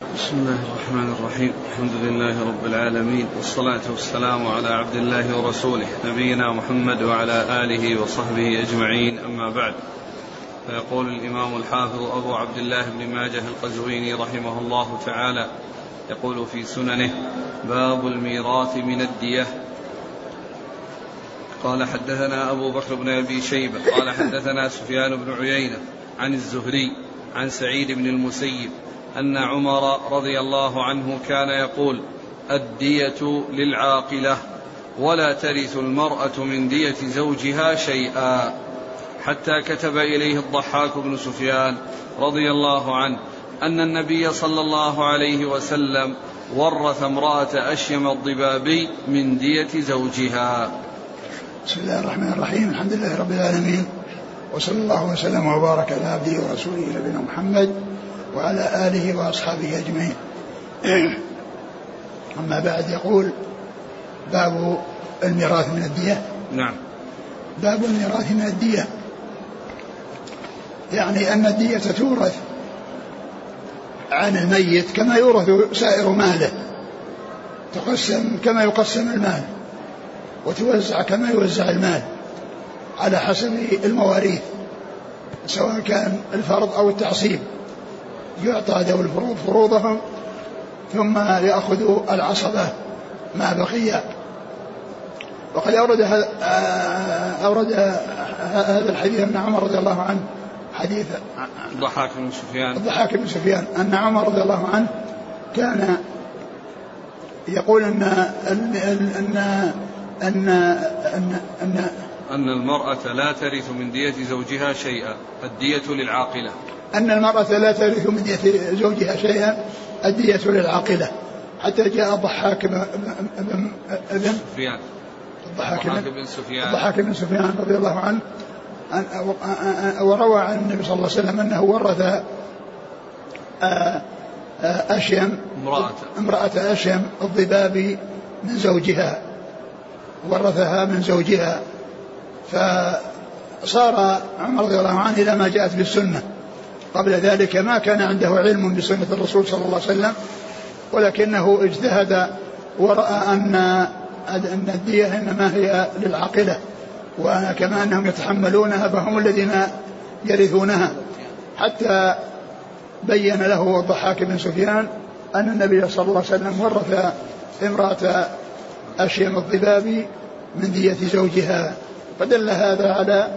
بسم الله الرحمن الرحيم. الحمد لله رب العالمين والصلاة والسلام على عبد الله ورسوله نبينا محمد وعلى آله وصحبه أجمعين أما بعد. فيقول الإمام الحافظ أبو عبد الله بن ماجه القزويني رحمه الله تعالى يقول في سننه باب الميراث من الدية. قال حدثنا أبو بكر بن أبي شيبة قال حدثنا سفيان بن عيينة عن الزهري عن سعيد بن المسيب أن عمر رضي الله عنه كان يقول الدية للعاقلة ولا ترث المرأة من دية زوجها شيئا. حتى كتب إليه الضحاك بن سفيان رضي الله عنه أن النبي صلى الله عليه وسلم ورث امرأة أشيم الضبابي من دية زوجها. بسم الله الرحمن الرحيم. الحمد لله رب العالمين وصلى الله وسلم وبارك على عبده ورسوله نبينا محمد وعلى آله وأصحابه أجمعين. أما بعد يقول باب الميراث من الدية. نعم. باب الميراث من الدية. يعني أن الدية تورث عن الميت كما يورث سائر ماله. تقسم كما يقسم المال وتوزع كما يوزع المال على حسب المواريث سواء كان الفرض أو التعصيب. يعطى ذوي الفروض فروضهم ثم يأخذ العصبة ما بقي. وقد أورد أورد هذا الحديث أن عمر رضي الله عنه حديث الضحاك بن سفيان. الضحاك بن سفيان أن عمر رضي الله عنه كان يقول أن أن أن أن أن, أن أن المرأة لا ترث من دية زوجها شيئا الدية للعاقلة. أن المرأة لا ترث من دية زوجها شيئا الدية للعاقلة. حتى جاء الضحاك بن سفيان. الضحاك بن سفيان. الضحاك بن سفيان رضي الله عنه. وروى عن النبي صلى الله عليه وسلم أنه ورث أشيم امرأة امرأة أشيم الضبابي من زوجها. ورثها من زوجها. فصار عمر رضي الله عنه إلى ما جاءت بالسنة. قبل ذلك ما كان عنده علم بسنة الرسول صلى الله عليه وسلم ولكنه اجتهد ورأى أن أن الدية إنما هي للعاقلة وكما أنهم يتحملونها فهم الذين يرثونها. حتى بين له الضحاك بن سفيان أن النبي صلى الله عليه وسلم ورث امرأة أشيم الضباب من دية زوجها فدل هذا على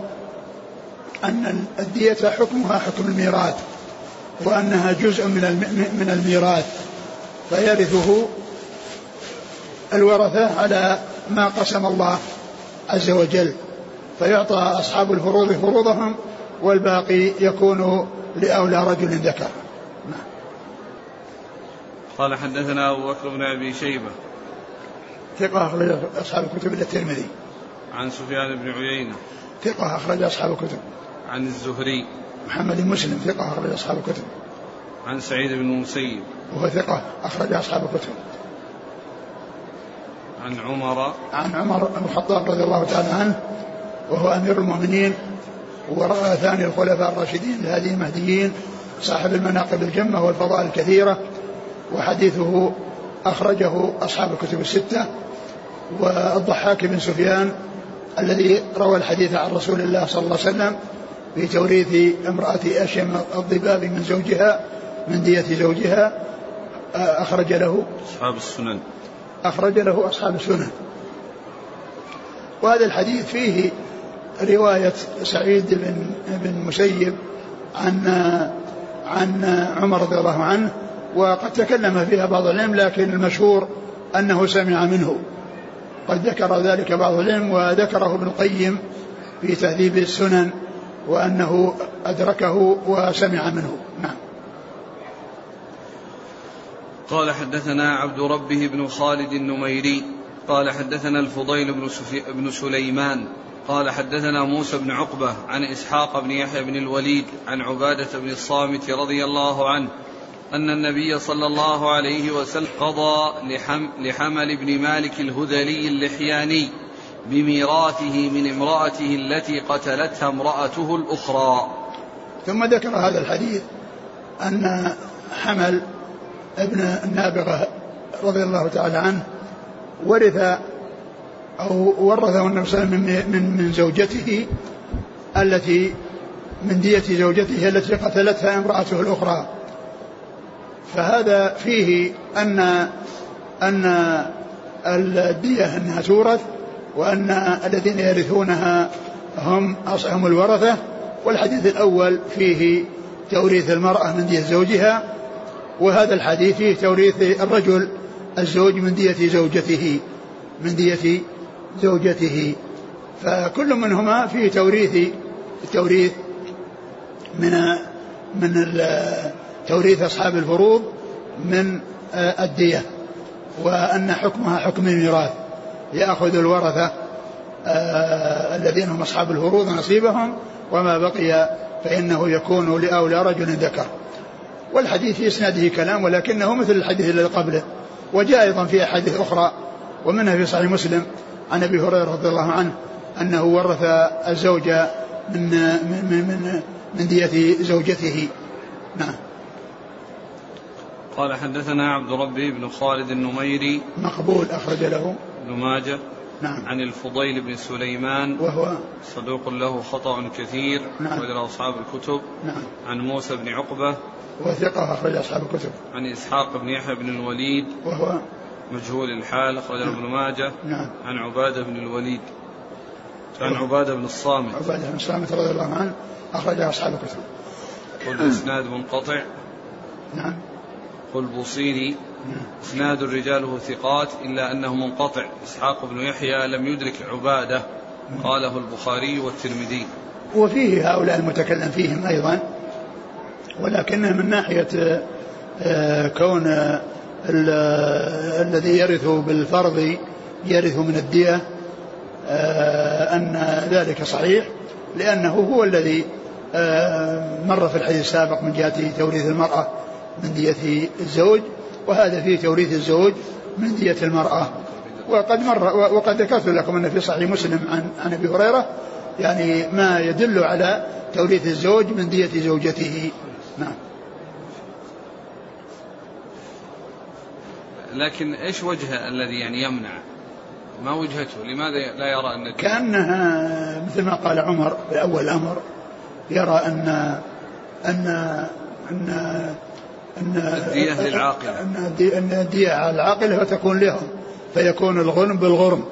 أن الدية حكمها حكم الميراث وأنها جزء من من الميراث فيرثه الورثة على ما قسم الله عز وجل فيعطى أصحاب الفروض فروضهم والباقي يكون لأولى رجل ذكر. نعم. قال حدثنا أبو بكر بن أبي شيبة. ثقة أخرج أصحاب الكتب إلا الترمذي. عن سفيان بن عيينة. ثقة أخرج أصحاب الكتب. عن الزهري. محمد مسلم ثقة أخرج أصحاب الكتب. عن سعيد بن المسيب. وهو ثقة أخرج أصحاب الكتب. عن عمر. عن عمر بن الخطاب رضي الله تعالى عنه وهو أمير المؤمنين ورأى ثاني الخلفاء الراشدين الهادي المهديين صاحب المناقب الجمة والفضائل الكثيرة وحديثه أخرجه أصحاب الكتب الستة والضحاك بن سفيان الذي روى الحديث عن رسول الله صلى الله عليه وسلم في توريث امرأة أشم الضباب من زوجها من دية زوجها أخرج له. أصحاب السنن. أخرج له أصحاب السنن. وهذا الحديث فيه رواية سعيد بن بن مسيب عن عن عمر رضي الله عنه وقد تكلم فيها بعض العلم لكن المشهور أنه سمع منه. قد ذكر ذلك بعض العلم وذكره ابن القيم في تهذيب السنن. وأنه أدركه وسمع منه. نعم. قال حدثنا عبد ربه بن خالد النميري قال حدثنا الفضيل بن, بن سليمان قال حدثنا موسى بن عقبة عن إسحاق بن يحيى بن الوليد عن عبادة بن الصامت رضي الله عنه أن النبي صلى الله عليه وسلم قضى لحم لحمل بن مالك الهذلي اللحياني. بميراثه من امرأته التي قتلتها امرأته الأخرى. ثم ذكر هذا الحديث أن حمل ابن النابغة رضي الله تعالى عنه ورث أو ورثه النبي صلى الله عليه وسلم من, من زوجته التي من دية زوجته التي قتلتها امرأته الأخرى. فهذا فيه أن أن الدية أنها تورث وأن الذين يرثونها هم هم الورثة والحديث الأول فيه توريث المرأة من دية زوجها وهذا الحديث فيه توريث الرجل الزوج من دية زوجته من دية زوجته. فكل منهما فيه توريث التوريث من من توريث أصحاب الفروض من الدية وأن حكمها حكم الميراث. يأخذ الورثة آه الذين هم أصحاب الفروض نصيبهم وما بقي فإنه يكون لأولى رجل ذكر. والحديث في إسناده كلام ولكنه مثل الحديث الذي قبله وجاء أيضا في أحاديث أخرى ومنها في صحيح مسلم عن أبي هريرة رضي الله عنه أنه ورث الزوج من من من, من, من دية زوجته. نعم. قال حدثنا عبد ربي بن خالد النميري. مقبول أخرج له. ابن ماجه نعم. عن الفضيل بن سليمان. وهو صدوق له خطأ كثير. نعم. أخرج أصحاب الكتب. نعم. عن موسى بن عقبة. وهو ثقة أخرج أصحاب الكتب. عن إسحاق بن يحيى بن الوليد. وهو مجهول الحال. أخرجه ابن ماجه. نعم. عن عبادة بن الوليد. عن عبادة بن الصامت. عبادة بن الصامت رضي الله عنه أخرج أصحاب الكتب. والإسناد منقطع. نعم. قل إسناد رجاله ثقات إلا أنه منقطع. إسحاق بن يحيى لم يدرك عبادة. قاله البخاري والترمذي. وفيه هؤلاء المتكلم فيهم أيضا ولكنه من ناحية آه، كون ال- الذي يرث بالفرض يرث من الدية آه، أن ذلك صحيح لأنه هو الذي آه، مر في الحديث السابق من جهة توريث المرأة من دية الزوج. وهذا فيه توريث الزوج من دية المرأة وقد مر وقد ذكرت لكم أن في صحيح مسلم عن عن أبي هريرة يعني ما يدل على توريث الزوج من دية زوجته نعم لكن إيش وجه الذي يعني يمنع؟ ما وجهته؟ لماذا لا يرى أن كأنها مثل ما قال عمر في أول الأمر يرى أن أن أن أن الدية للعاقلة. أن الدي- أن الدية على العاقلة فتكون لهم فيكون الغرم بالغرم.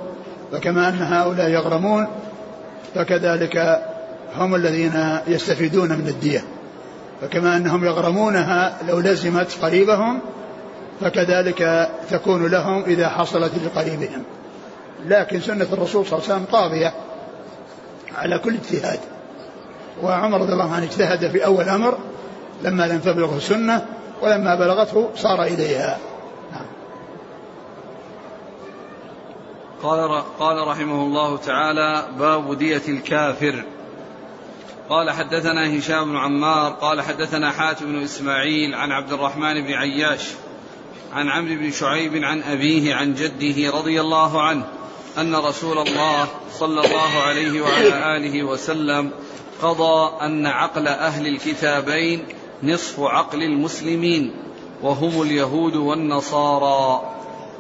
فكما أن هؤلاء يغرمون فكذلك هم الذين يستفيدون من الدية. فكما أنهم يغرمونها لو لزمت قريبهم فكذلك تكون لهم إذا حصلت لقريبهم. لكن سنة الرسول صلى الله عليه وسلم قاضية على كل اجتهاد. وعمر رضي الله عنه اجتهد في أول أمر لما لم تبلغه السنة ولما بلغته صار إليها. قال قال رحمه الله تعالى باب دية الكافر قال حدثنا هشام بن عمار قال حدثنا حاتم بن إسماعيل عن عبد الرحمن بن عياش عن عمرو بن شعيب عن أبيه عن جده رضي الله عنه أن رسول الله صلى الله عليه وعلى آله وسلم قضى أن عقل أهل الكتابين نصف عقل المسلمين وهم اليهود والنصارى.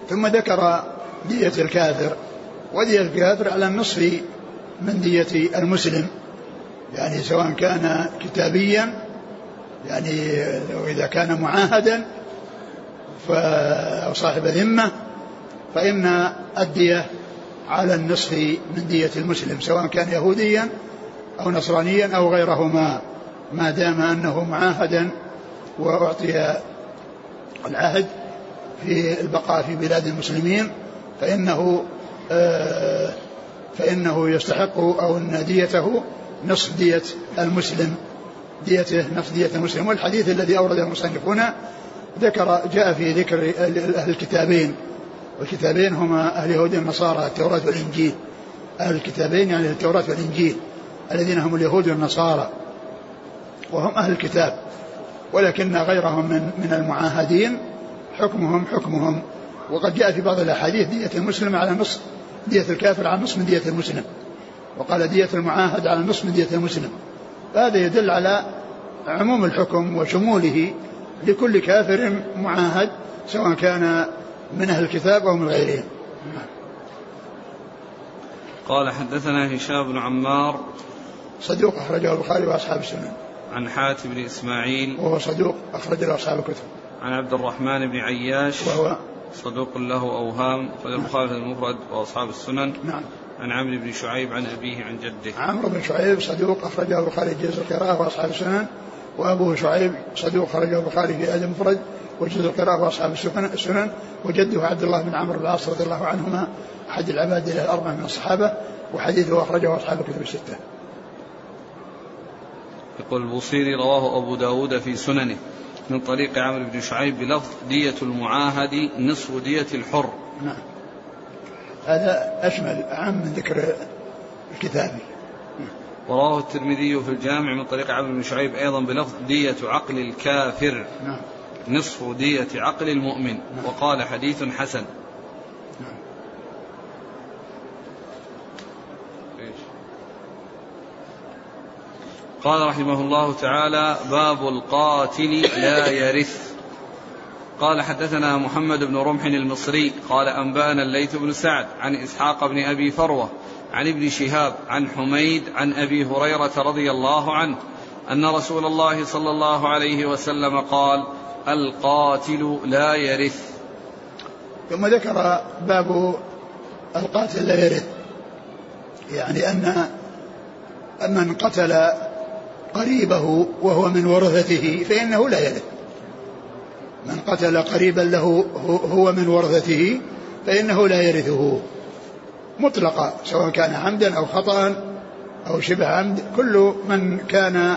ثم ذكر دية الكافر ودية الكافر على النصف من دية المسلم. يعني سواء كان كتابيا يعني وإذا كان معاهدا أو صاحب ذمة فإن الدية على النصف من دية المسلم سواء كان يهوديا أو نصرانيا أو غيرهما. ما دام أنه معاهدا وأعطي العهد في البقاء في بلاد المسلمين فإنه آه، فإنه يستحق أو أن ديته نصف دية المسلم ديته نصف دية المسلم. والحديث الذي أورده المصنف هنا ذكر جاء في ذكر أهل الكتابين والكتابين هما أهل اليهود والنصارى التوراة والإنجيل. أهل الكتابين يعني التوراة والإنجيل الذين هم اليهود والنصارى. وهم أهل الكتاب ولكن غيرهم من من المعاهدين حكمهم حكمهم. وقد جاء في بعض الأحاديث دية المسلم على نصف دية الكافر على نصف من دية المسلم. وقال دية المعاهد على نصف من دية المسلم. فهذا يدل على عموم الحكم وشموله لكل كافر معاهد سواء كان من أهل الكتاب أو من غيرهم. قال حدثنا هشام بن عمار. صدوق أخرجه البخاري وأصحاب السنن. عن حاتم بن إسماعيل وهو صدوق أخرج له أصحاب الكتب. عن عبد الرحمن بن عياش وهو صدوق له أوهام أخرج البخاري المفرد وأصحاب السنن. نعم. عن عمرو بن شعيب عن أبيه عن جده. عمرو بن شعيب صدوق أخرجه البخاري في جزء القراءة وأصحاب السنن. وأبوه شعيب صدوق خرجه البخاري في أدب المفرد وجزء القراءة وأصحاب السنن. وجده عبد الله بن عمرو بن العاص رضي الله عنهما أحد العباد الأربعة من الصحابة وحديثه أخرجه أصحاب الكتب الستة. يقول البوصيري رواه أبو داود في سننه من طريق عمرو بن شعيب بلفظ دية المعاهد نصف دية الحر. نعم. هذا أشمل أعم من ذكر الكتابي ورواه الترمذي في الجامع من طريق عمرو بن شعيب أيضا بلفظ دية عقل الكافر. نعم. نصف دية عقل المؤمن. نعم. وقال حديث حسن. قال رحمه الله تعالى باب القاتل لا يرث. قال حدثنا محمد بن رمح المصري قال أنبأنا الليث بن سعد عن إسحاق بن أبي فروة عن ابن شهاب عن حميد عن أبي هريرة رضي الله عنه أن رسول الله صلى الله عليه وسلم قال القاتل لا يرث. ثم ذكر باب القاتل لا يرث يعني أن من قتل قريبه وهو من ورثته فإنه لا يرث من قتل قريبا له هو من ورثته فإنه لا يرثه. مطلقا سواء كان عمدا أو خطأ أو شبه عمد كل من كان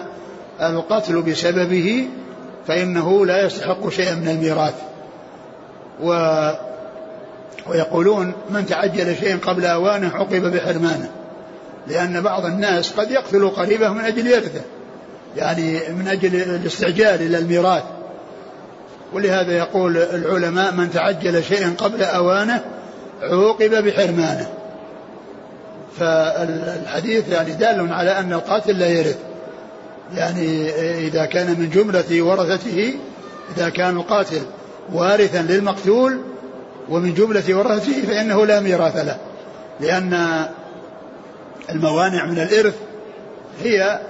القتل بسببه فإنه لا يستحق شيئا من الميراث. و ويقولون من تعجل شيئا قبل أوانه عوقب بحرمانه لأن بعض الناس قد يقتل قريبه من أجل يرثه. يعني من أجل الاستعجال إلى الميراث. ولهذا يقول العلماء من تعجل شيئا قبل أوانه عوقب بحرمانه. فالحديث يعني دال على أن القاتل لا يرث. يعني إذا كان من جملة ورثته إذا كان القاتل وارثا للمقتول ومن جملة ورثته فإنه لا ميراث له. لأن الموانع من الإرث هي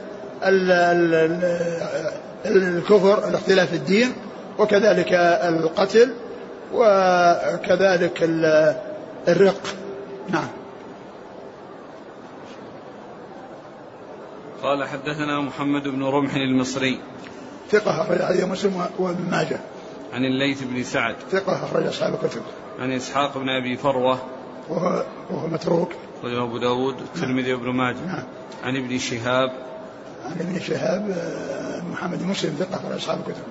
الكفر الاختلاف الدين وكذلك القتل وكذلك الرق. نعم. قال حدثنا محمد بن رمح المصري. ثقة أخرج عليه مسلم وابن ماجه. عن الليث بن سعد. ثقة أخرج أصحاب الكتب. عن إسحاق بن أبي فروة. وهو, وهو متروك. رجل أبو داود والترمذي وابن ماجه. نعم. عن ابن شهاب. عن ابن شهاب آه، محمد مسلم ثقة أخرج أصحاب الكتب.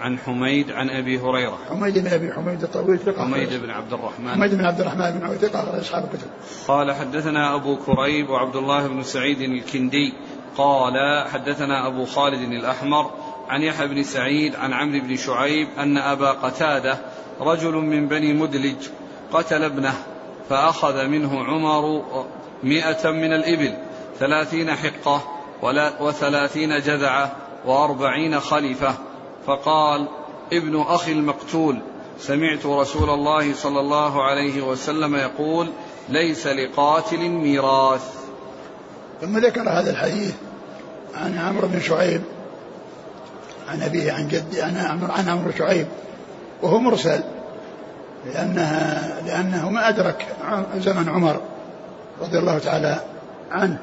عن حميد عن أبي هريرة. حميد بن أبي حميد الطويل ثقة حميد بن عبد الرحمن. حميد بن عبد الرحمن بن عوف ثقة أخرج أصحاب الكتب. قال حدثنا أبو كريب وعبد الله بن سعيد الكندي. قال حدثنا أبو خالد الأحمر عن يحيى بن سعيد عن عمرو بن شعيب أن أبا قتادة رجل من بني مدلج قتل ابنه فأخذ منه عمر مئة من الإبل ثلاثين حقة وثلاثين جذعة وأربعين خليفة. فقال ابن أخي المقتول سمعت رسول الله صلى الله عليه وسلم يقول ليس لقاتل ميراث. ثم ذكر هذا الحديث عن عمرو بن شعيب عن أبيه عن جدي عن عمرو عن عمرو شعيب وهو مرسل لأنها لأنه ما أدرك زمن عمر رضي الله تعالى عنه.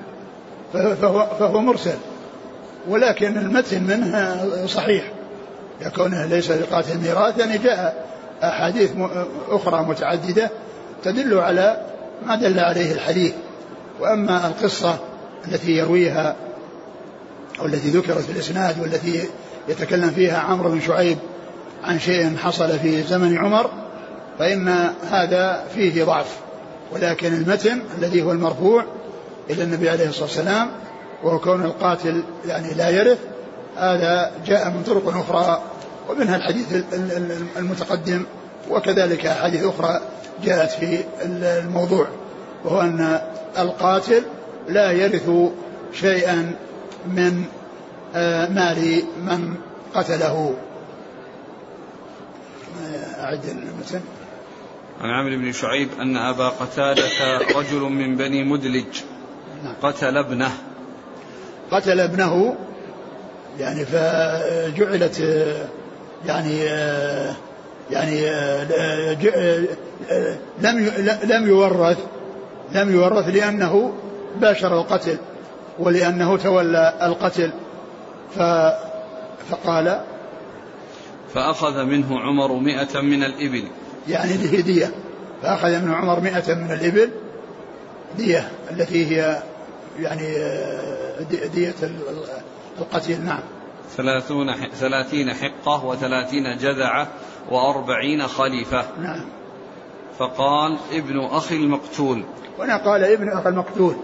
فهو, فهو مرسل. ولكن المتن منه صحيح. لكونه ليس لقاتل ميراث يعني جاء أحاديث أخرى متعددة تدل على ما دل عليه الحديث. وأما القصة التي يرويها أو التي ذكرت في الإسناد والتي يتكلم فيها عمرو بن شعيب عن شيء حصل في زمن عمر فإن هذا فيه ضعف. ولكن المتن الذي هو المرفوع إلى النبي عليه الصلاة والسلام وهو كون القاتل يعني لا يرث هذا جاء من طرق أخرى ومنها الحديث المتقدم وكذلك أحاديث أخرى جاءت في الموضوع وهو أن القاتل لا يرث شيئا من آه، مال من قتله أعد المتن عن عمرو بن شعيب أن أبا قتادة رجل من بني مدلج. قتل ابنه. قتل ابنه يعني فجعلت يعني يعني لم لم يورث لم يورث لأنه باشر القتل ولأنه تولى القتل. ف فقال فأخذ منه عمر مئة من الإبل. يعني دية فأخذ منه عمر مئة من الإبل دية التي هي يعني دية القتيل نعم. ثلاثون ثلاثين حقة وثلاثين جذعة وأربعين خليفة. نعم. فقال ابن أخي المقتول. هنا قال ابن أخي المقتول.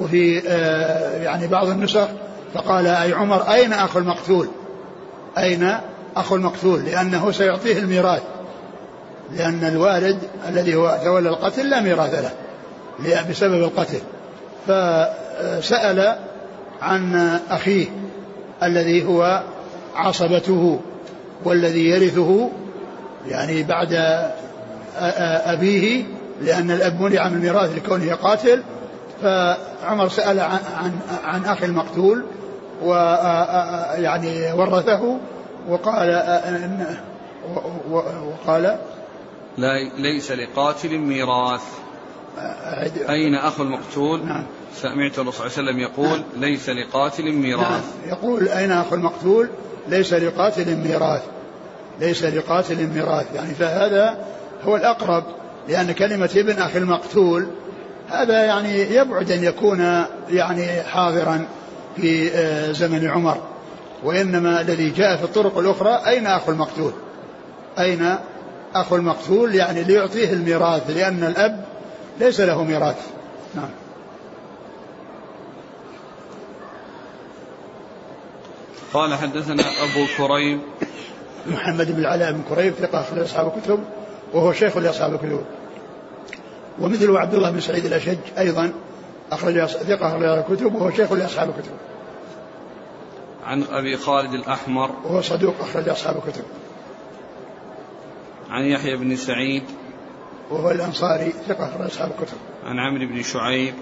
وفي آه يعني بعض النسخ فقال أي عمر أين أخو المقتول؟ أين أخو المقتول؟ لأنه سيعطيه الميراث. لأن الوالد الذي هو تولى القتل لا ميراث له بسبب القتل. فسأل عن أخيه الذي هو عصبته والذي يرثه يعني بعد أبيه لأن الأب منع من الميراث لكونه قاتل. فعمر سأل عن, عن, عن أخي المقتول ويعني ورثه وقال وقال لا ليس لقاتل ميراث. أين أخو المقتول؟ نعم. سمعت الرسول صلى الله عليه وسلم يقول نعم. ليس لقاتل ميراث. نعم. يقول أين أخو المقتول؟ ليس لقاتل ميراث. ليس لقاتل ميراث. يعني فهذا هو الأقرب لأن كلمة ابن أخي المقتول هذا يعني يبعد أن يكون يعني حاضرا في آه، زمن عمر. وإنما الذي جاء في الطرق الأخرى أين أخو المقتول؟ أين أخو المقتول؟ يعني ليعطيه الميراث لأن الأب ليس له ميراث. نعم. قال حدثنا أبو كريم. محمد بن العلاء بن كريم ثقة أخرج أصحاب الكتب وهو شيخ لأصحاب الكتب. ومثله عبد الله بن سعيد الأشج أيضا أخرج ثقة أخرج الكتب وهو شيخ لأصحاب الكتب. عن أبي خالد الأحمر. وهو صدوق أخرج أصحاب الكتب. عن يحيى بن سعيد. وهو الأنصاري ثقة أخرج أصحاب الكتب. عن عمرو بن شعيب.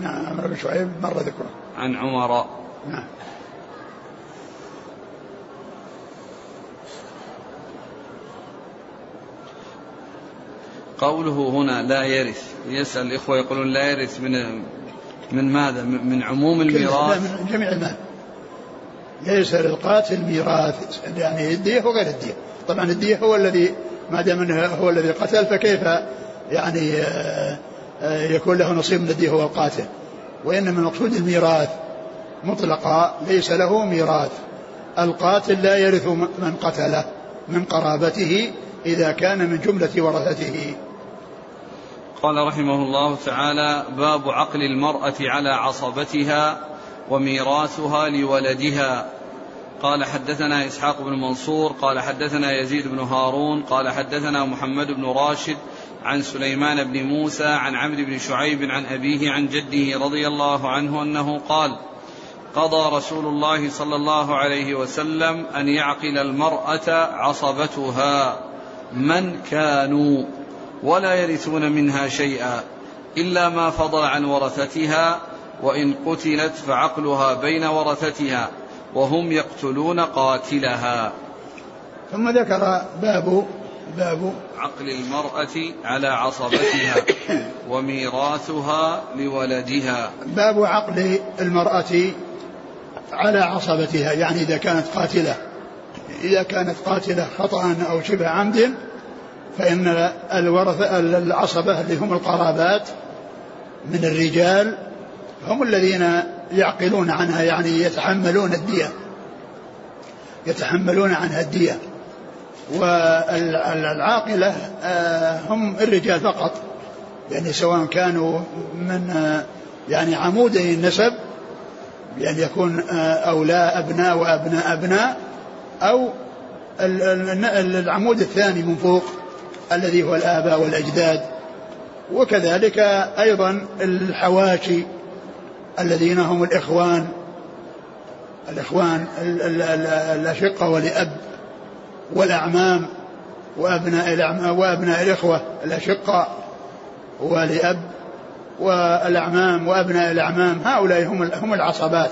نعم عمرو بن شعيب مر ذكره. عن عمر. نعم. قوله هنا لا يرث. يسأل الإخوة يقولون لا يرث من من ماذا؟ من عموم الميراث؟ من جميع المال. ليس للقاتل ميراث يعني الدية وغير الدية. طبعا الدية هو الذي ما دام إنه هو الذي قتل فكيف يعني آه، آه، يكون له نصيب من الدية هو القاتل؟ وإنما المقصود الميراث مطلقا ليس له ميراث. القاتل لا يرث من قتله من قرابته إذا كان من جملة ورثته. قال رحمه الله تعالى باب عقل المرأة على عصبتها وميراثها لولدها. قال حدثنا إسحاق بن منصور قال حدثنا يزيد بن هارون قال حدثنا محمد بن راشد عن سليمان بن موسى عن عمرو بن شعيب عن أبيه عن جده رضي الله عنه أنه قال قضى رسول الله صلى الله عليه وسلم أن يعقل المرأة عصبتها. من كانوا؟ ولا يرثون منها شيئا إلا ما فضل عن ورثتها وإن قتلت فعقلها بين ورثتها وهم يقتلون قاتلها. ثم ذكر باب باب عقل المرأة على عصبتها وميراثها لولدها. باب عقل المرأة على عصبتها يعني إذا كانت قاتلة إذا كانت قاتلة خطأ أو شبه عمد فإن الورثة العصبة اللي هم القرابات من الرجال هم الذين يعقلون عنها يعني يتحملون الدية يتحملون عنها الدية. والعاقلة آه، هم الرجال فقط يعني سواء كانوا من آه، يعني عمودي النسب بأن يعني يكون آه، أولاء أبناء وأبناء أبناء أو العمود الثاني من فوق. الذي هو الآباء والأجداد وكذلك أيضا الحواشي الذين هم الإخوان الإخوان الأشقة ولأب والأعمام وأبناء الأعمام وأبناء الإخوة الأشقاء ولأب والأعمام وأبناء الأعمام هؤلاء هم هم العصبات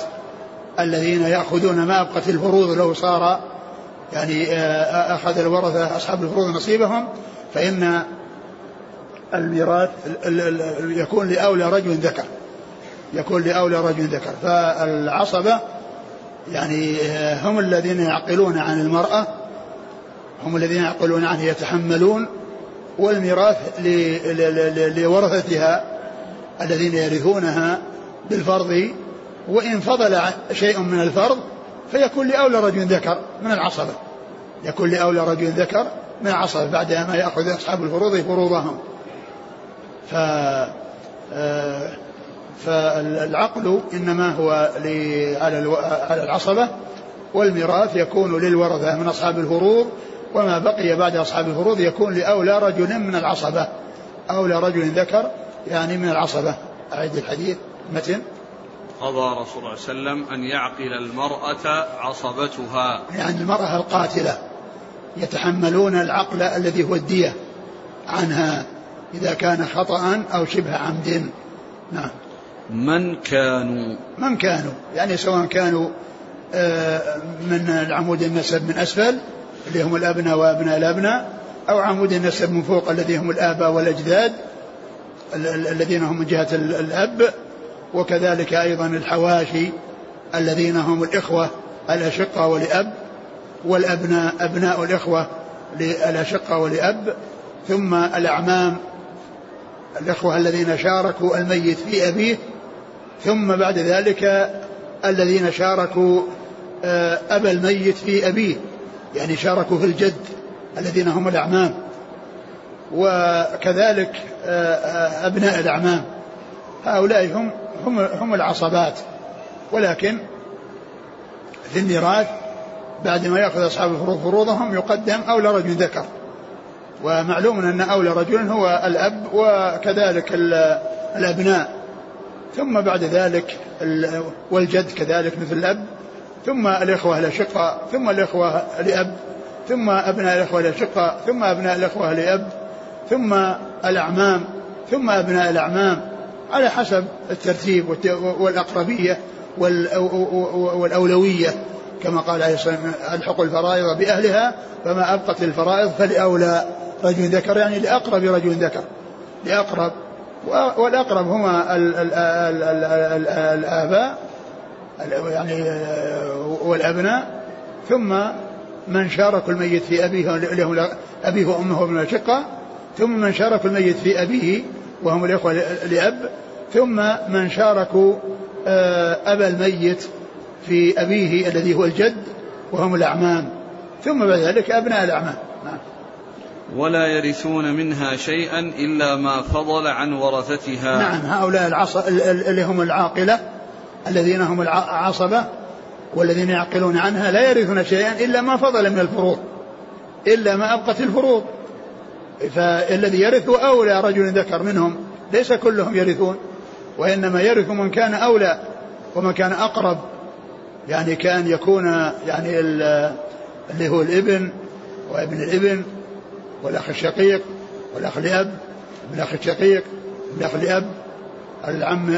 الذين يأخذون ما أبقت الفروض لو صار يعني آه، أخذ الورثة أصحاب الفروض نصيبهم فإن الميراث يكون لأولى رجل ذكر يكون لأولى رجل ذكر. فالعصبة يعني آه، هم الذين يعقلون عن المرأة هم الذين يعقلون عنه يتحملون والميراث لورثتها الذين يرثونها بالفرض. وإن فضل شيء من الفرض فيكون لأولى رجل ذكر من العصبة. يكون لأولى رجل ذكر من العصبة بعد ما يأخذ أصحاب الفروض فروضهم. ف آه، فالعقل إنما هو على العصبة والميراث يكون للورثة من أصحاب الفروض وما بقي بعد أصحاب الفروض يكون لأولى رجل من العصبة. أولى رجل ذكر يعني من العصبة. أعيد الحديث. متن؟ قضى رسول الله صلى الله عليه وسلم أن يعقل المرأة عصبتها. يعني المرأة القاتلة يتحملون العقل الذي هو الدية عنها إذا كان خطأ أو شبه عمد. نعم. من كانوا؟ من كانوا؟ يعني سواء كانوا آه، من العمود النسب من أسفل اللي هم الأبناء وأبناء الأبناء أو عمود النسب من فوق الذي هم الآباء والأجداد الذين هم من جهة الأب. وكذلك أيضا الحواشي الذين هم الإخوة الأشقة ولأب والأبناء أبناء الإخوة للأشقة ولأب ثم الأعمام الإخوة الذين شاركوا الميت في أبيه ثم بعد ذلك الذين شاركوا آه، أبا الميت في أبيه يعني شاركوا في الجد الذين هم الأعمام. وكذلك آه، آه، أبناء الأعمام. هؤلاء هم هم هم العصبات. ولكن في الميراث بعد ما يأخذ أصحاب الفروض فروضهم يقدم أولى رجل ذكر. ومعلوم أن أولى رجل هو الأب وكذلك الأبناء. ثم بعد ذلك والجد كذلك مثل الأب. ثم الإخوة الأشقاء ثم الإخوة لأب. ثم أبناء الإخوة الأشقاء ثم أبناء الإخوة لأب. ثم الأعمام. ثم أبناء الأعمام. على حسب الترتيب والأقربية والأولوية. كما قال عليه الصلاة والسلام ألحق الفرائض بأهلها فما أبقت الفرائض فلأولى. رجل ذكر يعني لأقرب رجل ذكر. لأقرب. والأقرب هما الآباء يعني والأبناء. ثم من شاركوا الميت في أبيه أبيه وأمه من الشقة ثم من شاركوا الميت في أبيه وهم الإخوة لأب ثم من شاركوا آه، أبا الميت في أبيه الذي هو الجد وهم الأعمام. ثم بعد ذلك أبناء الأعمام. نعم. ولا يرثون منها شيئا إلا ما فضل عن ورثتها. نعم هؤلاء العص... اللي هم العاقلة الذين هم العصبة والذين يعقلون عنها لا يرثون شيئا إلا ما فضل من الفروض إلا ما أبقت الفروض. فالذي يرث أولى رجل ذكر منهم ليس كلهم يرثون وإنما يرث من كان أولى ومن كان أقرب. يعني كان يكون يعني اللي هو الابن وابن الابن والأخ الشقيق والأخ لأب الأخ الشقيق الأخ لأب العم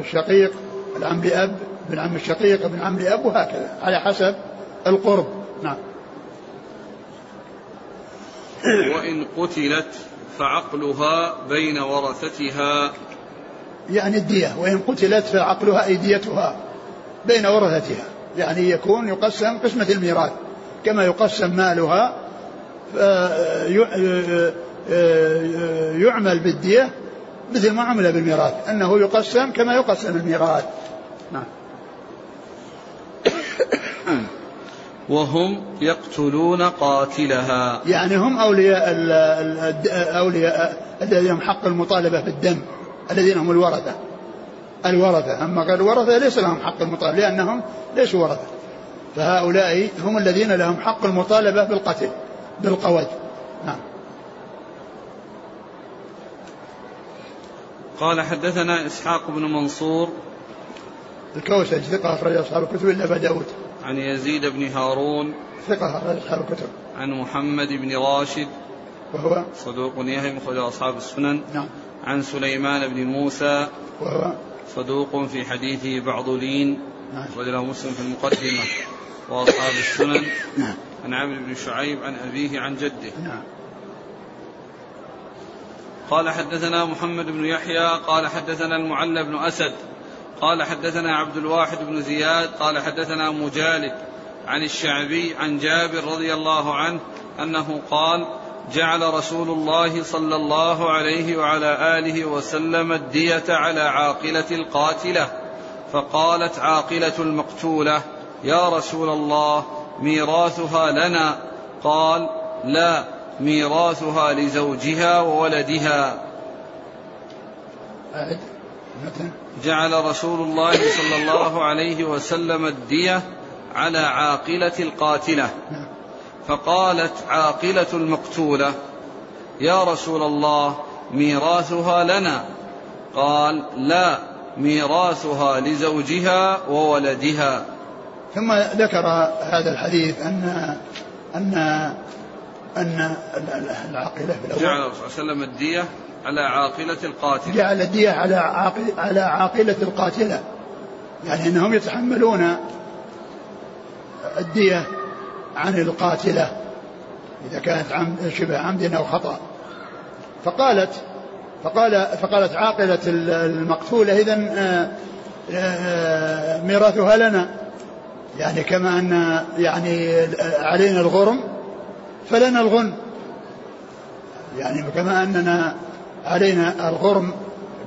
الشقيق العم لأب ابن عم الشقيق ابن عم لأب وهكذا على حسب القرب. نعم. وإن قتلت فعقلها بين ورثتها. يعني الدية. وإن قتلت فعقلها أي ديتها بين ورثتها. يعني يكون يقسم قسمة الميراث. كما يقسم مالها يعمل بالدية مثل ما عمل بالميراث. أنه يقسم كما يقسم الميراث. نعم. وهم يقتلون قاتلها. يعني هم أولياء أولياء الذين حق المطالبة بالدم الذين هم الورثة. الورثة أما غير الورثة ليس لهم حق المطالبة لأنهم ليسوا ورثة. فهؤلاء هم الذين لهم حق المطالبة بالقتل بالقود نعم. قال حدثنا إسحاق بن منصور. الكوسج ثقة أخرج أصحاب الكتب إلا أبا داود. عن يزيد بن هارون ثقة أخرج أصحاب الكتب عن محمد بن راشد. وهو؟ صدوق يهم أخرج أصحاب السنن. نعم. عن سليمان بن موسى. وهو؟ صدوق في حديثه بعض لين. نعم. أخرج له مسلم في المقدمة. وأصحاب السنن. نعم. عن عمرو بن شعيب عن أبيه عن جده. نعم. قال حدثنا محمد بن يحيى قال حدثنا المعلى بن أسد. قال حدثنا عبد الواحد بن زياد قال حدثنا مجالد عن الشعبي عن جابر رضي الله عنه أنه قال جعل رسول الله صلى الله عليه وعلى آله وسلم الدية على عاقلة القاتلة. فقالت عاقلة المقتولة يا رسول الله ميراثها لنا. قال لا ميراثها لزوجها وولدها. مثلا جعل رسول الله صلى الله عليه وسلم الدية على عاقلة القاتلة. فقالت عاقلة المقتولة يا رسول الله ميراثها لنا. قال لا ميراثها لزوجها وولدها. ثم ذكر هذا الحديث أن أن أن العاقلة جعل الرسول صلى الله عليه وسلم الدية على عاقلة القاتل. جعل الدية على عاقل على عاقلة القاتلة. يعني أنهم يتحملون الدية عن القاتلة. إذا كانت عمد شبه عمد أو خطأ. فقالت فقال فقالت عاقلة المقتولة إذا ميراثها لنا. يعني كما أن يعني علينا الغرم فلنا الغنم. يعني كما أننا علينا الغرم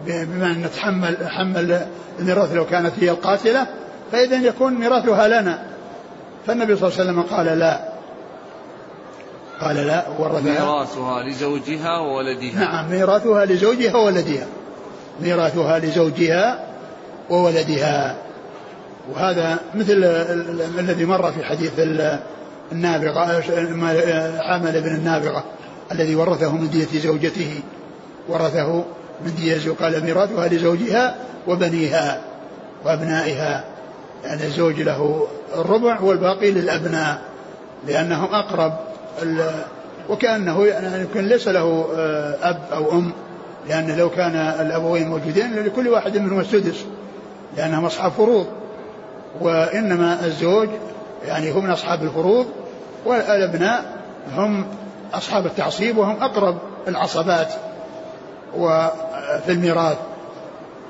بما نتحمل حمل الميراث لو كانت هي القاتلة فإذا يكون ميراثها لنا. فالنبي صلى الله عليه وسلم قال لا. قال لا ورثها. ميراثها لزوجها وولدها. نعم ميراثها لزوجها وولدها. ميراثها لزوجها وولدها. وهذا مثل ال- ال- الذي مر في حديث ال- النابغة حامل بن النابغة الذي ورثه من دية زوجته. ورثه من دية زوجته قال ميراثها لزوجها وبنيها وأبنائها. يعني الزوج له الربع والباقي للأبناء لأنهم أقرب وكأنه يعني يمكن ليس له آه، أب أو أم لأن لو كان الأبوين موجودين لكل واحد منهم السدس لأنهم أصحاب فروض. وإنما الزوج يعني هم من أصحاب الفروض والأبناء هم أصحاب التعصيب وهم أقرب العصبات. وفي الميراث.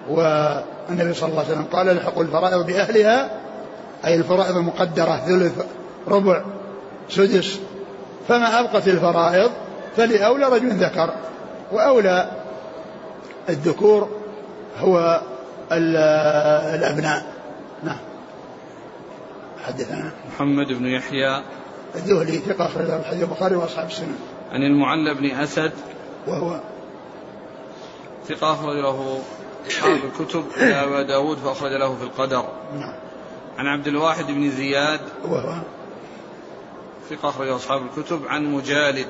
والنبي صلى الله عليه وسلم قال الحق الفرائض بأهلها أي الفرائض المقدرة ثلث ربع سدس. فما أبقت الفرائض فلأولى رجل ذكر. وأولى الذكور هو ال- الأبناء. نعم. حدثنا. محمد بن يحيى. الذهلي ثقة أخرج الحديث البخاري وأصحاب السنن عن المعلى بن أسد. وهو ثقة أخرج له أصحاب الكتب إلى أبا داود فأخرج له في القدر. نعم. عن عبد الواحد بن زياد وهو ثقة أخرج أصحاب الكتب. عن مجالد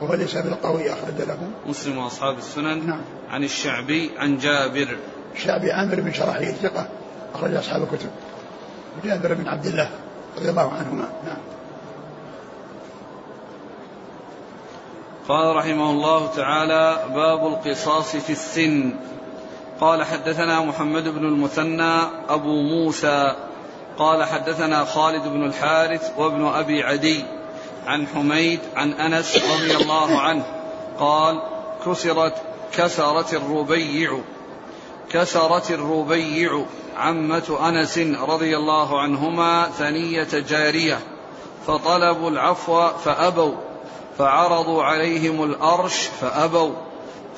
وهو ليس بالقوي أخرج له. مسلم وأصحاب السنن. نعم. عن الشعبي عن جابر. الشعبي عامر بن شراحيل ثقة أخرج أصحاب الكتب. جابر بن عبد الله رضي الله عنهما. نعم. قال رحمه الله تعالى باب القصاص في السن. قال حدثنا محمد بن المثنى أبو موسى. قال حدثنا خالد بن الحارث وابن أبي عدي عن حميد عن أنس رضي الله عنه. قال كسرت كسرت الربيع. كسرت الربيع. عمة أنس رضي الله عنهما ثنية جارية. فطلبوا العفو فأبوا. فعرضوا عليهم الأرش فأبوا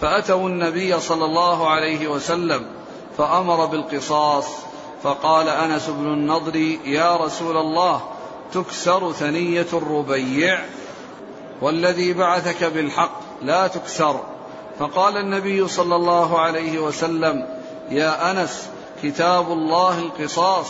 فأتوا النبي صلى الله عليه وسلم فأمر بالقصاص فقال أنس بن النضر يا رسول الله تكسر ثنية الربيع والذي بعثك بالحق لا تكسر. فقال النبي صلى الله عليه وسلم يا أنس كتاب الله القصاص.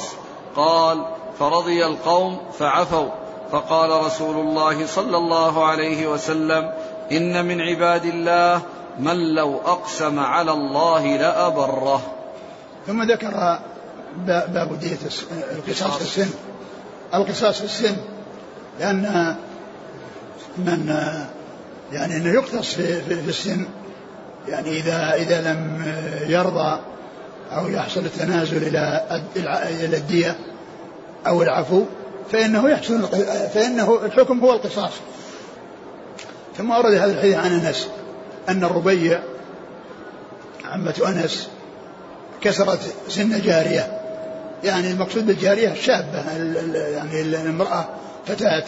قال فرضي القوم فعفوا. فقال رسول الله صلى الله عليه وسلم إن من عباد الله من لو أقسم على الله لأبره. ثم ذكر با- باب دية القصاص في السن. القصاص في السن لأن من يعني أنه يقتص في, في, في السن يعني إذا إذا لم يرضى أو يحصل التنازل إلى إلى الدية أو العفو فإنه يحصل فإنه الحكم هو القصاص. ثم ورد هذا الحديث عن أنس أن الربيع عمة أنس كسرت سن جارية يعني المقصود بالجارية شابة يعني المرأة فتاة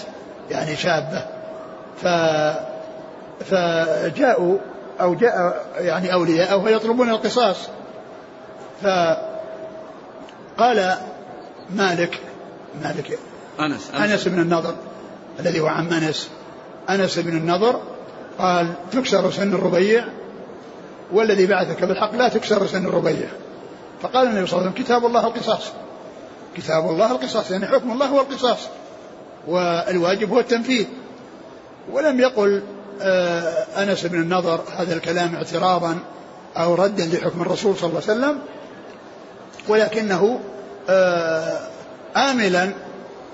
يعني شابة. ف فجاءوا أو جاء يعني أولياء يطلبون القصاص. فقال مالك مالك أنس. أنس, أنس بن النضر الذي هو عم أنس. أنس بن النضر قال تكسر سن الربيع والذي بعثك بالحق لا تكسر سن الربيع. فقال النبي صلى الله عليه وسلم كتاب الله القصاص. كتاب الله القصاص يعني حكم الله هو القصاص. والواجب هو التنفيذ. ولم يقل آه، أنس بن النضر هذا الكلام اعتراضا أو ردا لحكم الرسول صلى الله عليه وسلم ولكنه آه، آملا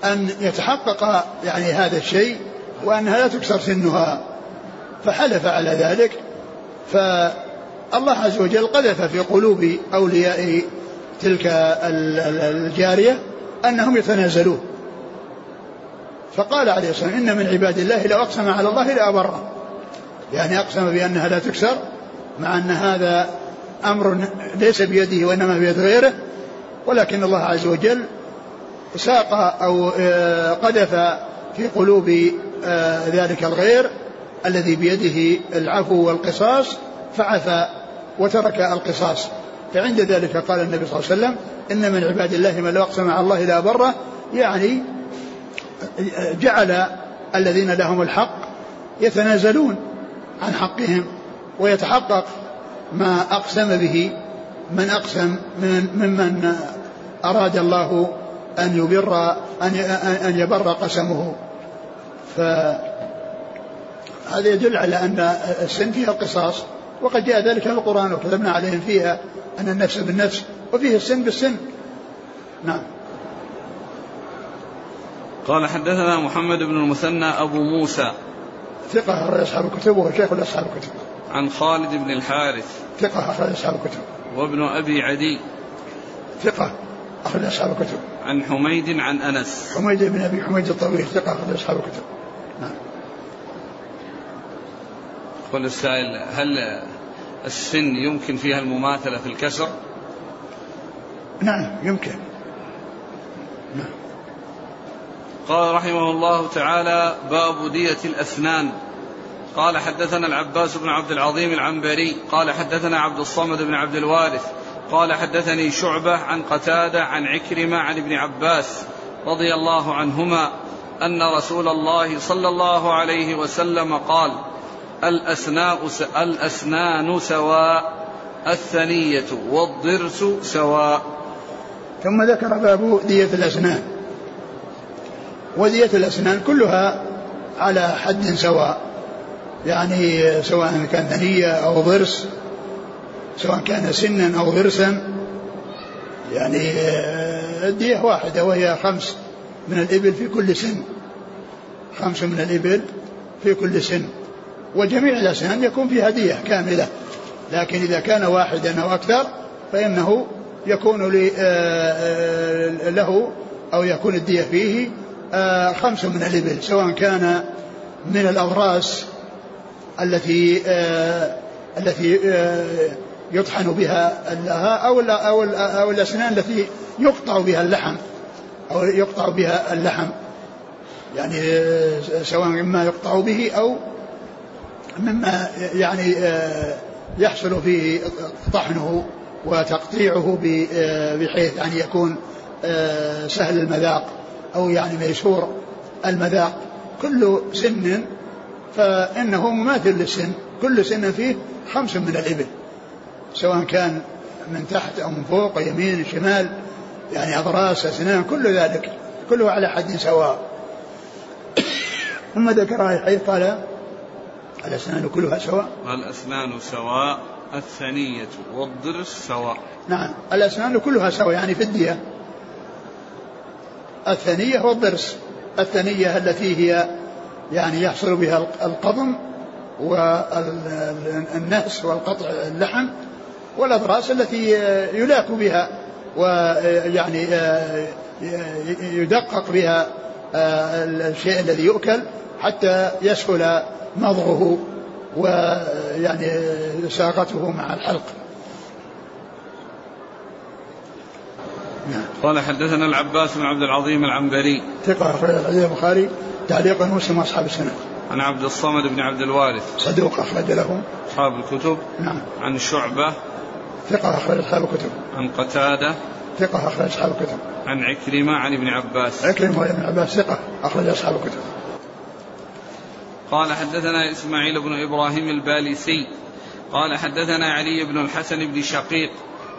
أن يتحقق يعني هذا الشيء وأنها لا تكسر سنها. فحلف على ذلك. فالله عز وجل قذف في قلوب أولياء تلك الجارية أنهم يتنازلون. فقال عليه الصلاة والسلام إن من عباد الله لو أقسم على الله لأبره. يعني أقسم بأنها لا تكسر مع أن هذا أمر ليس بيده وإنما بيد غيره ولكن الله عز وجل ساق أو آه، قذف في قلوب آه، ذلك الغير الذي بيده العفو والقصاص فعفى وترك القصاص. فعند ذلك قال النبي صلى الله عليه وسلم إن من عباد الله من لو أقسم على الله لا بره يعني جعل الذين لهم الحق يتنازلون عن حقهم ويتحقق ما أقسم به من أقسم من ممن أراد الله أن يبر أن أن يبر قسمه. فهذا يدل على أن السن فيها القصاص وقد جاء ذلك في القرآن وكتبنا عليهم فيها أن النفس بالنفس وفيه السن بالسن. نعم. قال حدثنا محمد بن المثنى أبو موسى. ثقة أخرج أصحاب الكتب وهو شيخ أصحاب الكتب. عن خالد بن الحارث. ثقة أخرج أصحاب الكتب. وابن أبي عدي. ثقة. أخرج أصحاب الكتب. عن حميد عن أنس. حميد بن أبي حميد الطويل ثقة أخرج أصحاب الكتب. نعم. يقول السائل هل السن يمكن فيها المماثلة في الكسر؟ نعم يمكن. نعم. قال رحمه الله تعالى باب دية الأسنان. قال حدثنا العباس بن عبد العظيم العنبري قال حدثنا عبد الصمد بن عبد الوارث قال حدثني شعبة عن قتادة عن عكرمة عن ابن عباس رضي الله عنهما أن رسول الله صلى الله عليه وسلم قال الأسناء الأسنان سواء الثنية والضرس سواء. ثم ذكر باب دية الأسنان. ودية الأسنان كلها على حد سواء يعني سواء كان ثنية أو ضرس. سواء كان سنا أو ضرسا يعني آه، الدية واحدة وهي خمس من الإبل في كل سن. خمس من الإبل في كل سن. وجميع الأسنان يكون فيها دية كاملة. لكن إذا كان واحدا أو أكثر فإنه يكون آه، آه، له أو يكون الدية فيه خمس من الإبل. سواء كان من الأضراس التي التي يطحن بها أو أو أو الأسنان التي يقطع بها اللحم أو يقطع بها اللحم. يعني سواء مما يقطع به أو مما يعني يحصل فيه طحنه وتقطيعه بحيث يعني يكون سهل المذاق أو يعني ميسور المذاق. كل سن فإنه مماثل للسن. كل سن فيه خمس من الإبل. سواء كان من تحت أو من فوق يمين شمال يعني أضراس أسنان كل ذلك كله على حد سواء. ثم ذكر حيث قال الأسنان كلها سواء. الأسنان سواء الثنية والضرس سواء. نعم الأسنان كلها سواء يعني في الدية. الثنية والضرس. الثنية التي هي يعني يحصل بها القضم والنهس والقطع اللحم والأضراس التي يلاك بها ويعني يدقق بها الشيء الذي يؤكل حتى يسهل مضغه ويعني ساقته مع الحلق. نعم. قال حدثنا العباس بن عبد العظيم العنبري. ثقة أخرج الحديث البخاري تعليقا مسلم أصحاب السنة. عن عبد الصمد بن عبد الوارث. صدوق أخرج له أصحاب الكتب. نعم. عن شعبة ثقة أخرج أصحاب الكتب. عن قتادة. ثقة أخرج أصحاب الكتب. عن عكرمة عن ابن عباس. عكرمة عن ابن عباس ثقة أخرج أصحاب الكتب. قال حدثنا إسماعيل بن إبراهيم البالسي قال حدثنا علي بن الحسن بن شقيق.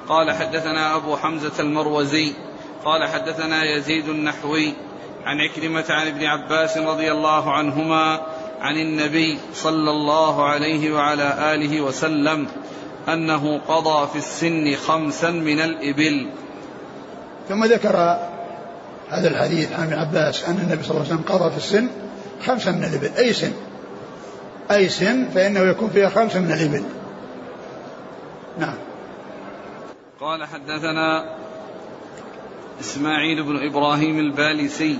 قال حدثنا أبو حمزة المروزي. قال حدثنا يزيد النحوي. عن عكرمة عن ابن عباس رضي الله عنهما عن النبي صلى الله عليه وعلى آله وسلم أنه قضى في السن خمسا من الإبل. ثم ذكر هذا الحديث عن عباس أن النبي صلى الله عليه وسلم قضى في السن خمسا من الإبل. أي سن؟ أي سن فإنه يكون فيها خمسة من الإبل. نعم. قال حدثنا إسماعيل بن إبراهيم البالسي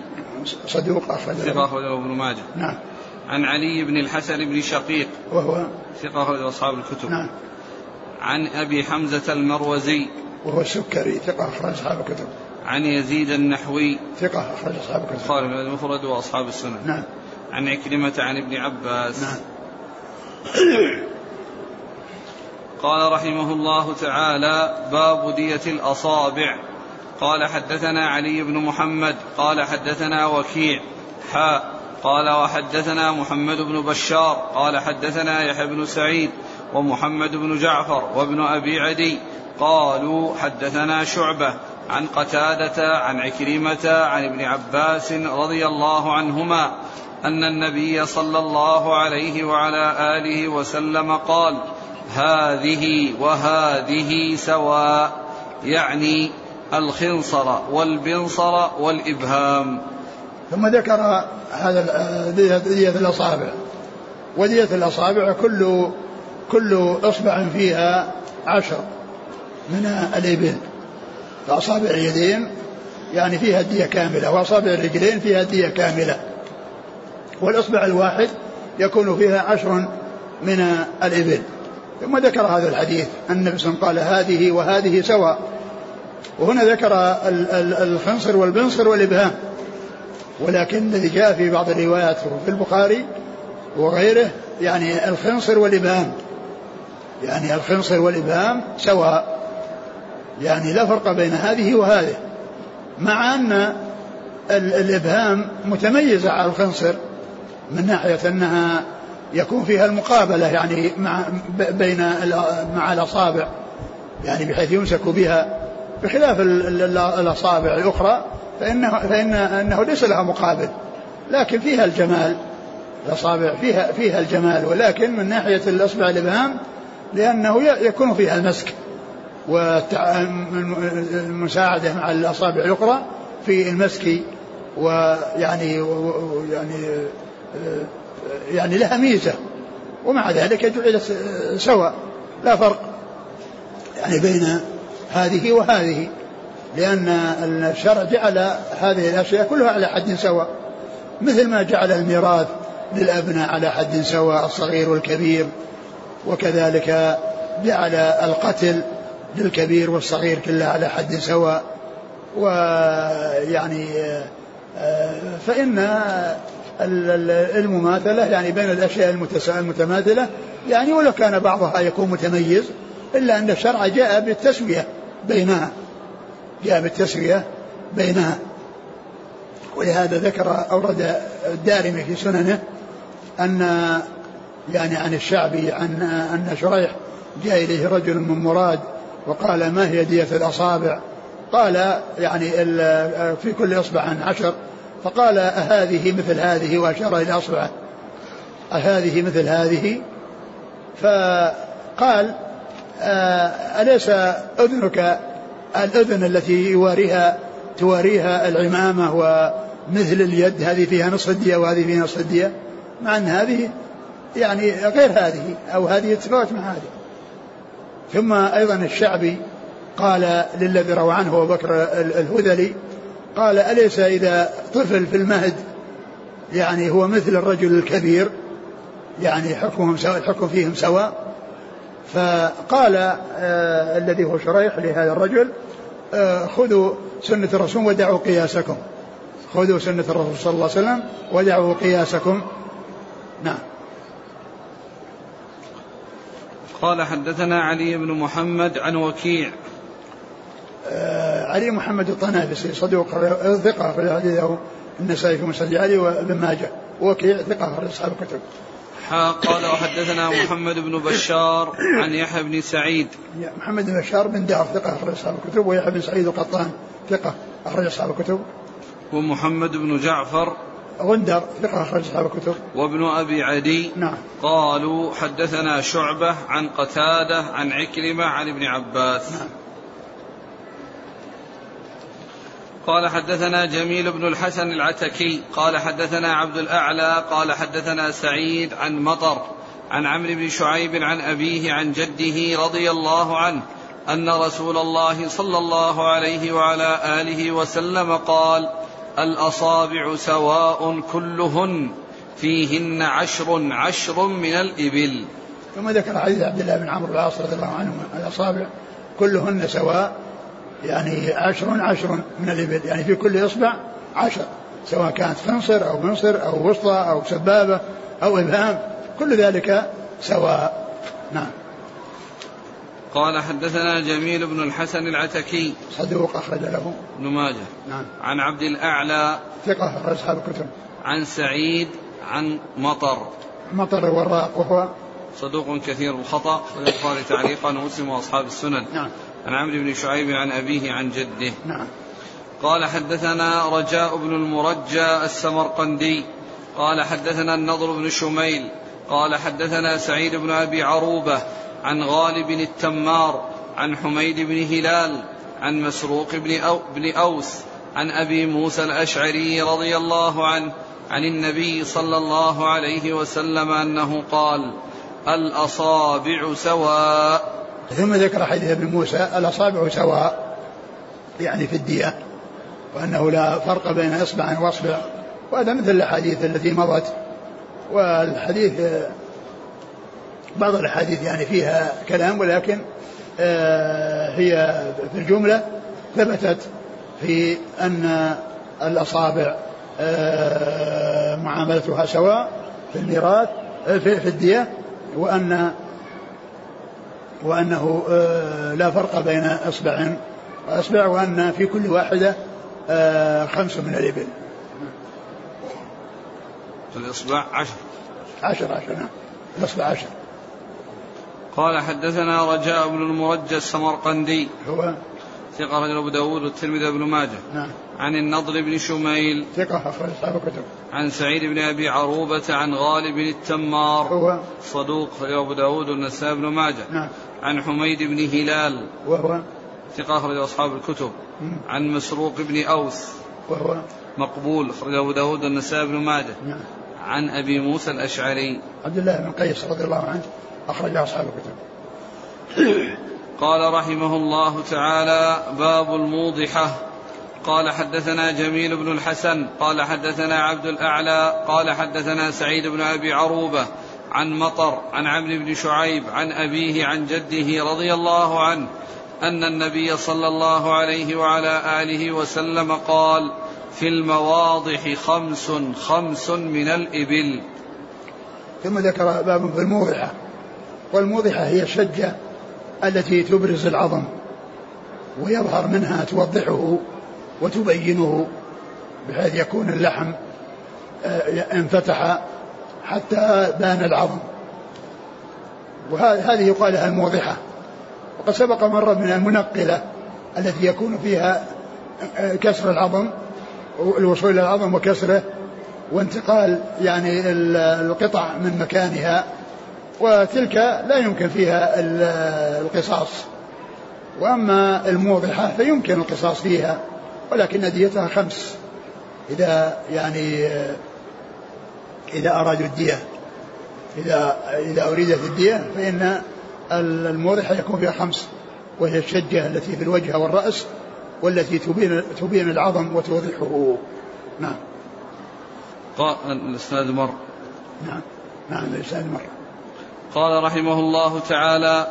صدوق أخرج ثقة أخرجه ابن ماجه. نعم. عن علي بن الحسن بن شقيق. وهو ثقة أخرجه أصحاب الكتب. نعم. عن أبي حمزة المروزي. وهو السكري ثقة أخرج أصحاب الكتب. عن يزيد النحوي. ثقة أخرج أصحاب الكتب. البخاري المفرد وأصحاب السنة. نعم. عن عكرمة عن ابن عباس. نعم. قال رحمه الله تعالى باب دية الأصابع. قال حدثنا علي بن محمد. قال حدثنا وكيع. حاء قال وحدثنا محمد بن بشار. قال حدثنا يحيى بن سعيد. ومحمد بن جعفر وابن أبي عدي قالوا حدثنا شعبة عن قتادة عن عكرمة عن ابن عباس رضي الله عنهما أن النبي صلى الله عليه وعلى آله وسلم قال هذه وهذه سواء يعني الخنصر والبنصر والإبهام. ثم ذكر هذا دية الأصابع. ودية الأصابع كل كل إصبع فيها عشر من الإبل. فأصابع اليدين يعني فيها الدية كاملة وأصابع الرجلين فيها الدية كاملة. والإصبع الواحد يكون فيها عشر من الإبل. ثم ذكر هذا الحديث النبي صلى الله عليه وسلم قال هذه وهذه سواء. وهنا ذكر الخنصر والبنصر والإبهام. ولكن الذي جاء في بعض الروايات في البخاري وغيره يعني الخنصر والإبهام. يعني الخنصر والإبهام سواء. يعني لا فرق بين هذه وهذه. مع أن الإبهام متميزة على الخنصر من ناحية أنها يكون فيها المقابلة يعني مع بين مع الأصابع. يعني بحيث يمسك بها. بخلاف الأصابع الأخرى فإنه فإن أنه ليس لها مقابل. لكن فيها الجمال. الأصابع فيها فيها الجمال. ولكن من ناحية الأصبع الإبهام لأنه يكون فيها المسك والمساعدة مع الأصابع الأخرى في المسك ويعني يعني يعني لها ميزة. ومع ذلك جعلت سواء. لا فرق يعني بين هذه وهذه لأن الشرع جعل هذه الأشياء كلها على حد سواء. مثل ما جعل الميراث للأبناء على حد سواء الصغير والكبير. وكذلك جعل القتل للكبير والصغير كلها على حد سواء. ويعني فإن المماثلة يعني بين الأشياء المتماثلة يعني ولو كان بعضها يكون متميز إلا أن الشرع جاء بالتسوية بينها. جاء بالتسوية بينها. ولهذا ذكر أورد الدارمي في سننه أن يعني عن الشعبي عن أن شريح جاء إليه رجل من مراد وقال ما هي دية الأصابع؟ قال يعني في كل إصبع عشر. فقال أهذه مثل هذه؟ وأشار إلى أصبعه. أهذه مثل هذه؟ فقال أليس أذنك الأذن التي يواريها تواريها العمامة ومثل اليد؟ هذه فيها نصف الدية وهذه فيها نصف الدية. مع أن هذه يعني غير هذه أو هذه تتفاوت مع هذه ثم أيضا الشعبي قال للذي روى عنه أبو بكر الهذلي قال أليس إذا طفل في المهد يعني هو مثل الرجل الكبير يعني حكمهم سواء الحكم فيهم سواء؟ فقال آه الذي هو شريح لهذا الرجل آه خذوا سنة الرسول ودعوا قياسكم. خذوا سنة الرسول صلى الله عليه وسلم ودعوا قياسكم. نعم. قال حدثنا علي بن محمد عن وكيع. آه علي محمد الطنافسي صدوق ثقة في حديثه النسائي في مسجد علي وابن ماجه. وكيع ثقة في أصحاب الكتب. قال وحدثنا محمد بن بشار عن يحيى بن سعيد. محمد بن بشار بن دار ثقة أخرج أصحاب الكتب ويحيى بن سعيد القطان ثقة أخرج أصحاب الكتب. ومحمد بن جعفر غندر ثقة أخرج أصحاب الكتب. وابن أبي عدي نعم. قالوا حدثنا شعبة عن قتادة عن عكرمة عن ابن عباس. نعم. قال حدثنا جميل بن الحسن العتكي قال حدثنا عبد الأعلى قال حدثنا سعيد عن مطر عن عمرو بن شعيب عن أبيه عن جده رضي الله عنه أن رسول الله صلى الله عليه وعلى آله وسلم قال الأصابع سواء كلهن فيهن عشر عشر من الإبل. ثم ذكر حديث عبد الله بن عمرو العاص رضي الله عنه الأصابع كلهن سواء يعني عشر عشر من الإبل يعني في كل إصبع عشر سواء كانت خنصر أو منصر أو وسطى أو سبابة أو إبهام كل ذلك سواء. نعم. قال حدثنا جميل بن الحسن العتكي. صدوق أخرج له. ابن ماجه. نعم. عن عبد الأعلى. ثقة أصحاب الكتب. عن سعيد عن مطر. مطر الوراق وهو صدوق كثير الخطأ. والإخبار تعليقا ومسلم وأصحاب السنن. نعم. عن عمرو بن شعيب عن أبيه عن جده. نعم. قال حدثنا رجاء بن المرجى السمرقندي. قال حدثنا النضر بن شميل. قال حدثنا سعيد بن أبي عروبة. عن غالب التمار عن حميد بن هلال عن مسروق بن, أو بن أوس عن أبي موسى الأشعري رضي الله عنه عن النبي صلى الله عليه وسلم أنه قال الأصابع سواء. ثم ذكر حديث ابن موسى الأصابع سواء يعني في الدية وأنه لا فرق بين إصبع وأصبع وهذا مثل الأحاديث التي مضت والحديث بعض الأحاديث يعني فيها كلام ولكن آه، هي في الجملة ثبتت في أن الأصابع آه، معاملتها سواء في الميراث آه، في الدية وأن وأنه لا فرق بين إصبع وإصبع وأن في كل واحدة خمس من الإبل. في الإصبع عشر. عشر عشر نعم. الإصبع عشر. قال حدثنا رجاء بن المرجى السمرقندي. هو ثقة رجل أبو داود والترمذي بن ماجه. نعم. عن النضر بن شميل. ثقة أخرج أصحاب الكتب. عن سعيد بن أبي عروبة عن غالب التمار. هو صدوق أبو داود والنسائي بن ماجه. نعم. عن حميد بن هلال. وهو ثقة أخرج أصحاب الكتب. مم. عن مسروق بن أوس. وهو مقبول أخرج أبو داود والنسائي بن ماجه. نعم. عن أبي موسى الأشعري. عبد الله بن قيس رضي الله عنه. أخرج أصحاب الكتب قال رحمه الله تعالى باب الموضحة. قال حدثنا جميل بن الحسن قال حدثنا عبد الأعلى قال حدثنا سعيد بن أبي عروبة عن مطر عن عمرو بن شعيب عن أبيه عن جده رضي الله عنه أن النبي صلى الله عليه وعلى آله وسلم قال في المواضح خمس خمس من الإبل. ثم ذكر باب في الموضحة. والموضحة هي الشجة التي تبرز العظم ويظهر منها توضحه وتبينه بحيث يكون اللحم آه، انفتح حتى بان العظم. وهذه يقال لها الموضحة. وقد سبق مرة من المنقلة التي يكون فيها آه، كسر العظم الوصول إلى العظم وكسره وانتقال يعني القطع من مكانها وتلك لا يمكن فيها القصاص. وأما الموضحة فيمكن القصاص فيها ولكن ديتها خمس. إذا يعني إذا أرادوا الدية إذا إذا أريدت الدية فإن الموضحة يكون فيها خمس وهي الشجة التي في الوجه والرأس والتي تبين تبين العظم وتوضحه. نعم. قال الإسناد مر نعم. نعم الإسناد مر قال رحمه الله تعالى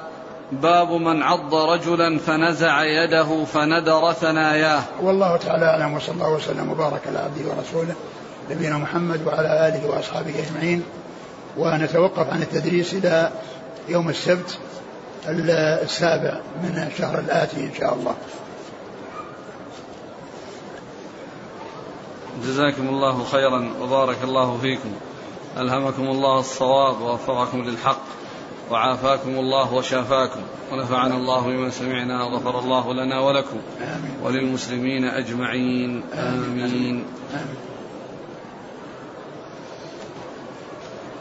باب من عض رجلا فنزع يده فندر ثناياه والله تعالى أعلم وصلى الله وسلم وبارك على عبده ورسوله نبينا محمد وعلى آله وأصحابه أجمعين ونتوقف عن التدريس إلى يوم السبت السابع من الشهر الآتي إن شاء الله. جزاكم الله خيرا وبارك الله فيكم. ألهمكم الله الصواب ووفقكم للحق وعافاكم الله وشافاكم ونفعنا الله بما سمعنا وغفر الله لنا ولكم. وللمسلمين أجمعين آمين, آمين.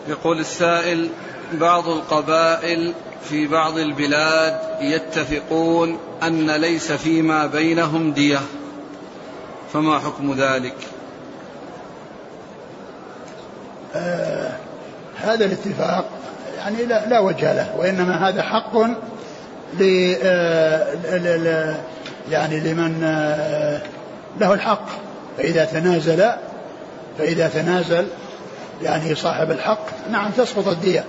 يقول السائل بعض القبائل في بعض البلاد يتفقون أن ليس فيما بينهم دية فما حكم ذلك آه هذا الاتفاق يعني لا, لا وجه له وإنما هذا حق ل آه، يعني لمن آه، له الحق. فإذا تنازل فإذا تنازل يعني صاحب الحق نعم تسقط الدية.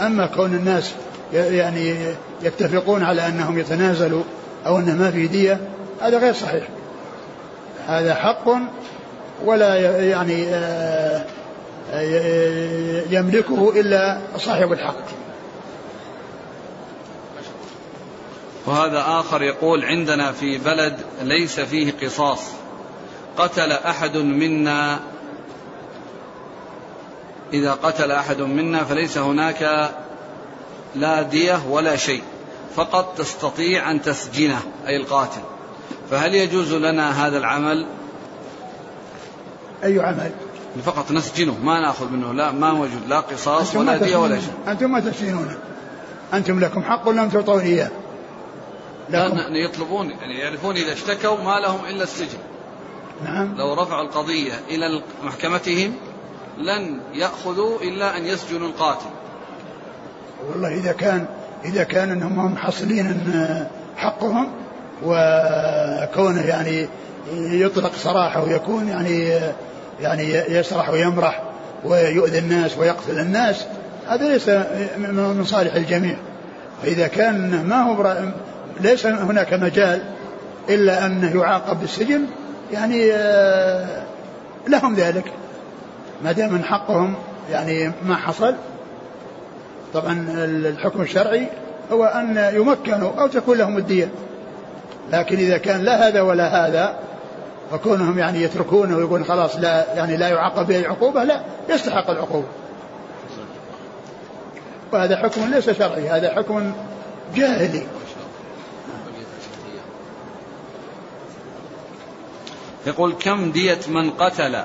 أما كون الناس يعني يتفقون على أنهم يتنازلوا أو أنه ما في دية هذا غير صحيح. هذا حق ولا يعني آه، يملكه إلا صاحب الحق. وهذا آخر يقول عندنا في بلد ليس فيه قصاص. قتل أحد منا. إذا قتل أحد منا فليس هناك لا دية ولا شيء. فقط تستطيع أن تسجنه أي القاتل. فهل يجوز لنا هذا العمل؟ أي عمل؟ فقط نسجنه ما نأخذ منه لا ما موجود لا قصاص ولا دية ولا شيء. أنتم ما تسجنونه أنتم لكم حق ولم تعطون إياه لا يطلبون يعني يعرفون إذا اشتكوا ما لهم إلا السجن. نعم. لو رفعوا القضية إلى محكمتهم لن يأخذوا إلا أن يسجنوا القاتل. والله إذا كان إذا كان أنهم محصلين حقهم وكونه يعني يطلق سراحه ويكون يعني يعني يسرح ويمرح ويؤذي الناس ويقتل الناس هذا ليس من صالح الجميع. فإذا كان ما هو ليس هناك مجال إلا أنه يعاقب بالسجن يعني آه، لهم ذلك. ما دام من حقهم يعني ما حصل طبعا الحكم الشرعي هو أن يمكنوا أو تكون لهم الدية. لكن إذا كان لا هذا ولا هذا وكونهم يعني يتركونه ويقول خلاص لا يعني لا يعاقب به عقوبة لا يستحق العقوبة. وهذا حكم ليس شرعي هذا حكم جاهلي. يقول كم دية من قتل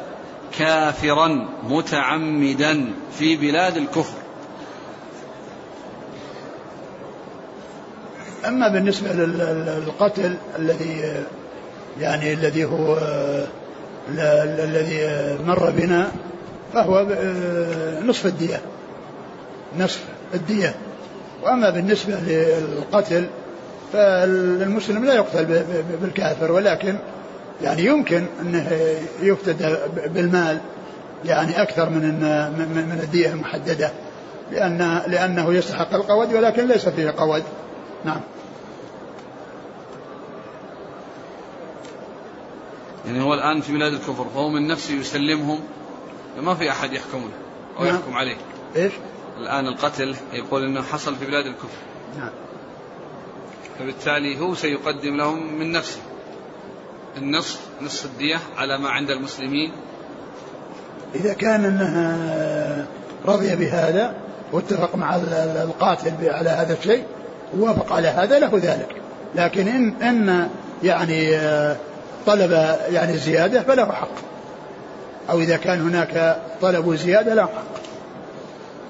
كافرا متعمدا في بلاد الكفر؟ أما بالنسبة للقتل الذي يعني الذي هو الذي مر بنا فهو نصف الدية. نصف الدية. وأما بالنسبة للقتل فالمسلم لا يقتل بالكافر ولكن يعني يمكن أنه يفتدى بالمال يعني أكثر من من الدية المحددة لأن لأنه يستحق القود ولكن ليس فيه قود. نعم. يعني هو الآن في بلاد الكفر فهو من نفسه يسلمهم ما في أحد يحكم له أو نعم. يحكم عليه. إيش؟ الآن القتل يقول أنه حصل في بلاد الكفر. نعم. فبالتالي هو سيقدم لهم من نفسه. النصف نصف الدية على ما عند المسلمين. إذا كان أنه رضي بهذا واتفق مع القاتل على هذا الشيء ووافق على هذا له ذلك. لكن إن, إن يعني طلب يعني زيادة فله حق. أو إذا كان هناك طلب زيادة له حق.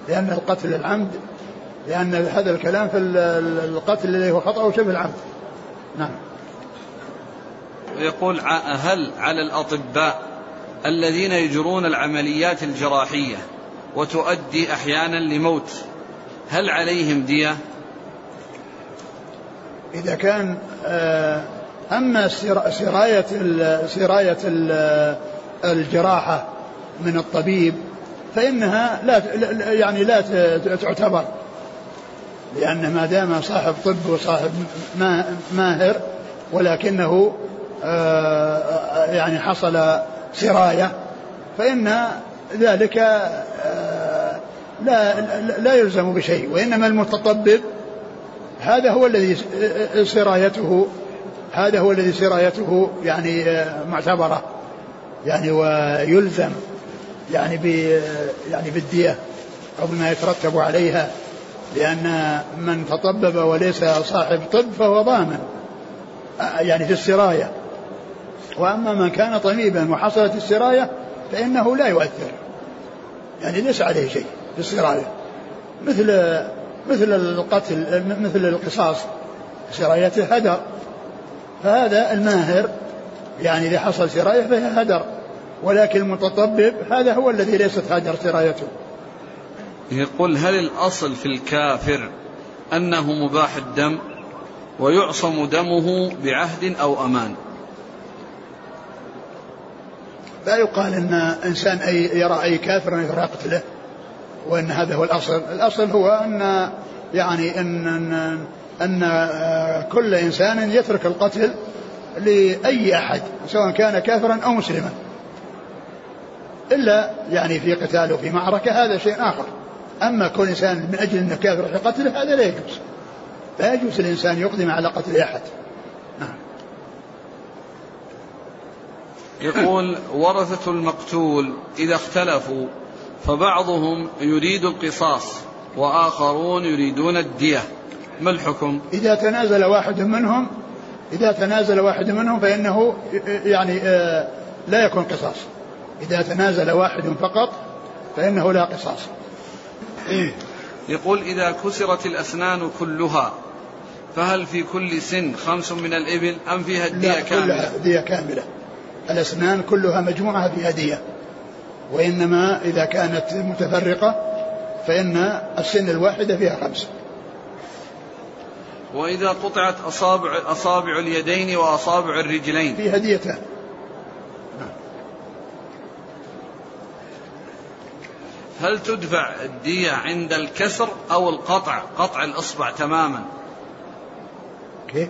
لأن القتل العمد لأن هذا الكلام في القتل الذي هو خطأ وشبه العمد. نعم. يقول هل على الأطباء الذين يجرون العمليات الجراحية وتؤدي أحيانا لموت هل عليهم دية؟ إذا كان آه، أما سراية سراية الجراحة من الطبيب فإنها لا يعني لا تعتبر لأن ما دام صاحب طب وصاحب ماهر ولكنه آه، يعني حصل سراية فإن ذلك آه، لا لا يلزم بشيء وإنما المتطبب هذا هو الذي سرايته هذا هو الذي سرايته يعني آه، معتبرة يعني ويلزم يعني ب يعني بالدية أو بما يترتب عليها لأن من تطبب وليس صاحب طب فهو ضامن آه، يعني في السراية. وأما من كان طبيبا وحصلت السراية فإنه لا يؤثر يعني ليس عليه شيء في السراية. مثل مثل القتل مثل القصاص سرايته هدر فهذا الماهر يعني إذا حصل سراية فهي هدر ولكن المتطبب هذا هو الذي ليست هدر سرايته. يقول هل الأصل في الكافر أنه مباح الدم ويعصم دمه بعهد أو أمان؟ لا يقال إن إنسان أي يرى أي كافر يكره قتله وإن هذا هو الأصل، الأصل هو أن يعني إن إن, أن كل إنسان يترك القتل لأي أحد سواء كان كافرا أو مسلما. إلا يعني في قتال وفي معركة هذا شيء آخر. أما كل إنسان من أجل أنه كافر في قتله هذا لا يجوز. لا يجوز الإنسان يقدم على قتل أحد. نعم. يقول ورثة المقتول إذا اختلفوا فبعضهم يريد القصاص وآخرون يريدون الدية ما الحكم؟ إذا تنازل واحد منهم إذا تنازل واحد منهم فإنه يعني آه، لا يكون قصاص. إذا تنازل واحد فقط فإنه لا قصاص. يقول إذا كسرت الأسنان كلها فهل في كل سن خمس من الإبل أم فيها الدية كاملة؟ كلها دية كاملة. الأسنان كلها مجموعة في هدية وإنما إذا كانت متفرقة فإن السن الواحدة فيها خمس وإذا قطعت أصابع أصابع اليدين وأصابع الرجلين. في هديتان. هل تدفع الدية عند الكسر أو القطع؟ قطع الإصبع تماما. كيف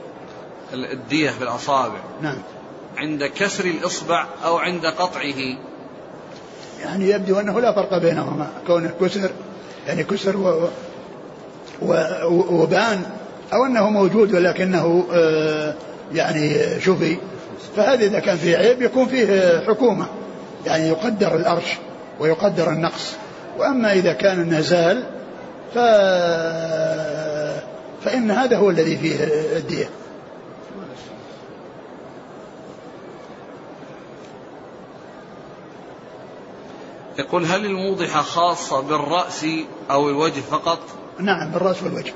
الدية في الأصابع. نعم. عند كسر الإصبع أو عند قطعه. يعني يبدو أنه لا فرق بينهما. كونه كسر يعني كسر و و وبان أو أنه موجود ولكنه آه يعني شفي فهذا إذا كان فيه عيب يكون فيه حكومة يعني يقدر الأرش ويقدر النقص. وأما إذا كان النزال ف فإن هذا هو الذي فيه الدية. يقول هل الموضحة خاصة بالرأس أو الوجه فقط؟ نعم بالرأس والوجه.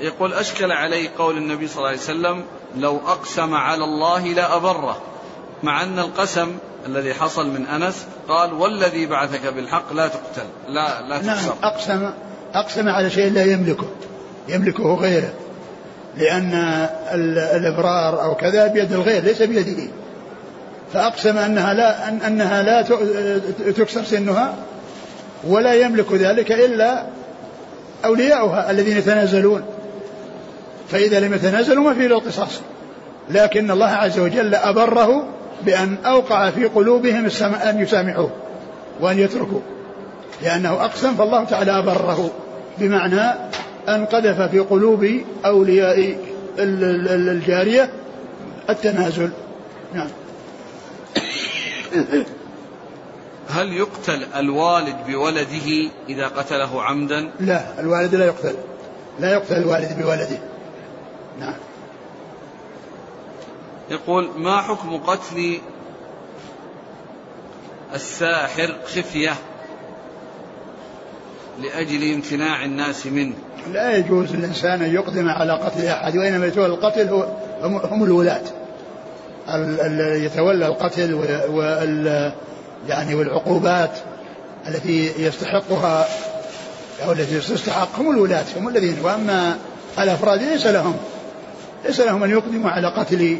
يقول أشكل علي قول النبي صلى الله عليه وسلم لو أقسم على الله لأبره مع أن القسم الذي حصل من أنس قال والذي بعثك بالحق لا تقتل. لا لا تكسر نعم أقسم أقسم على شيء لا يملكه. يملكه غيره. لأن الإبرار أو كذا بيد الغير ليس بيده فأقسم أنها لا أن أنها لا تكسر سنها ولا يملك ذلك إلا أولياؤها الذين يتنازلون. فإذا لم يتنازلوا ما في له قصاص لكن الله عز وجل أبره بأن أوقع في قلوبهم أن يسامحوه وأن يتركوا لأنه أقسم فالله تعالى أبره بمعنى أن قذف في قلوب أولياء الجارية التنازل. نعم. هل يقتل الوالد بولده إذا قتله عمدا؟ لا الوالد لا يقتل. لا يقتل الوالد بولده. نعم. يقول ما حكم قتل الساحر خفية لأجل امتناع الناس منه؟ لا يجوز للإنسان أن يقدم على قتل أحد وإنما يتولى القتل هو هم الولاة. الذي يتولى القتل وال يعني والعقوبات التي يستحقها أو التي تستحق هم الولاة هم الذين. وأما الأفراد ليس لهم. ليس لهم أن يقدموا على قتل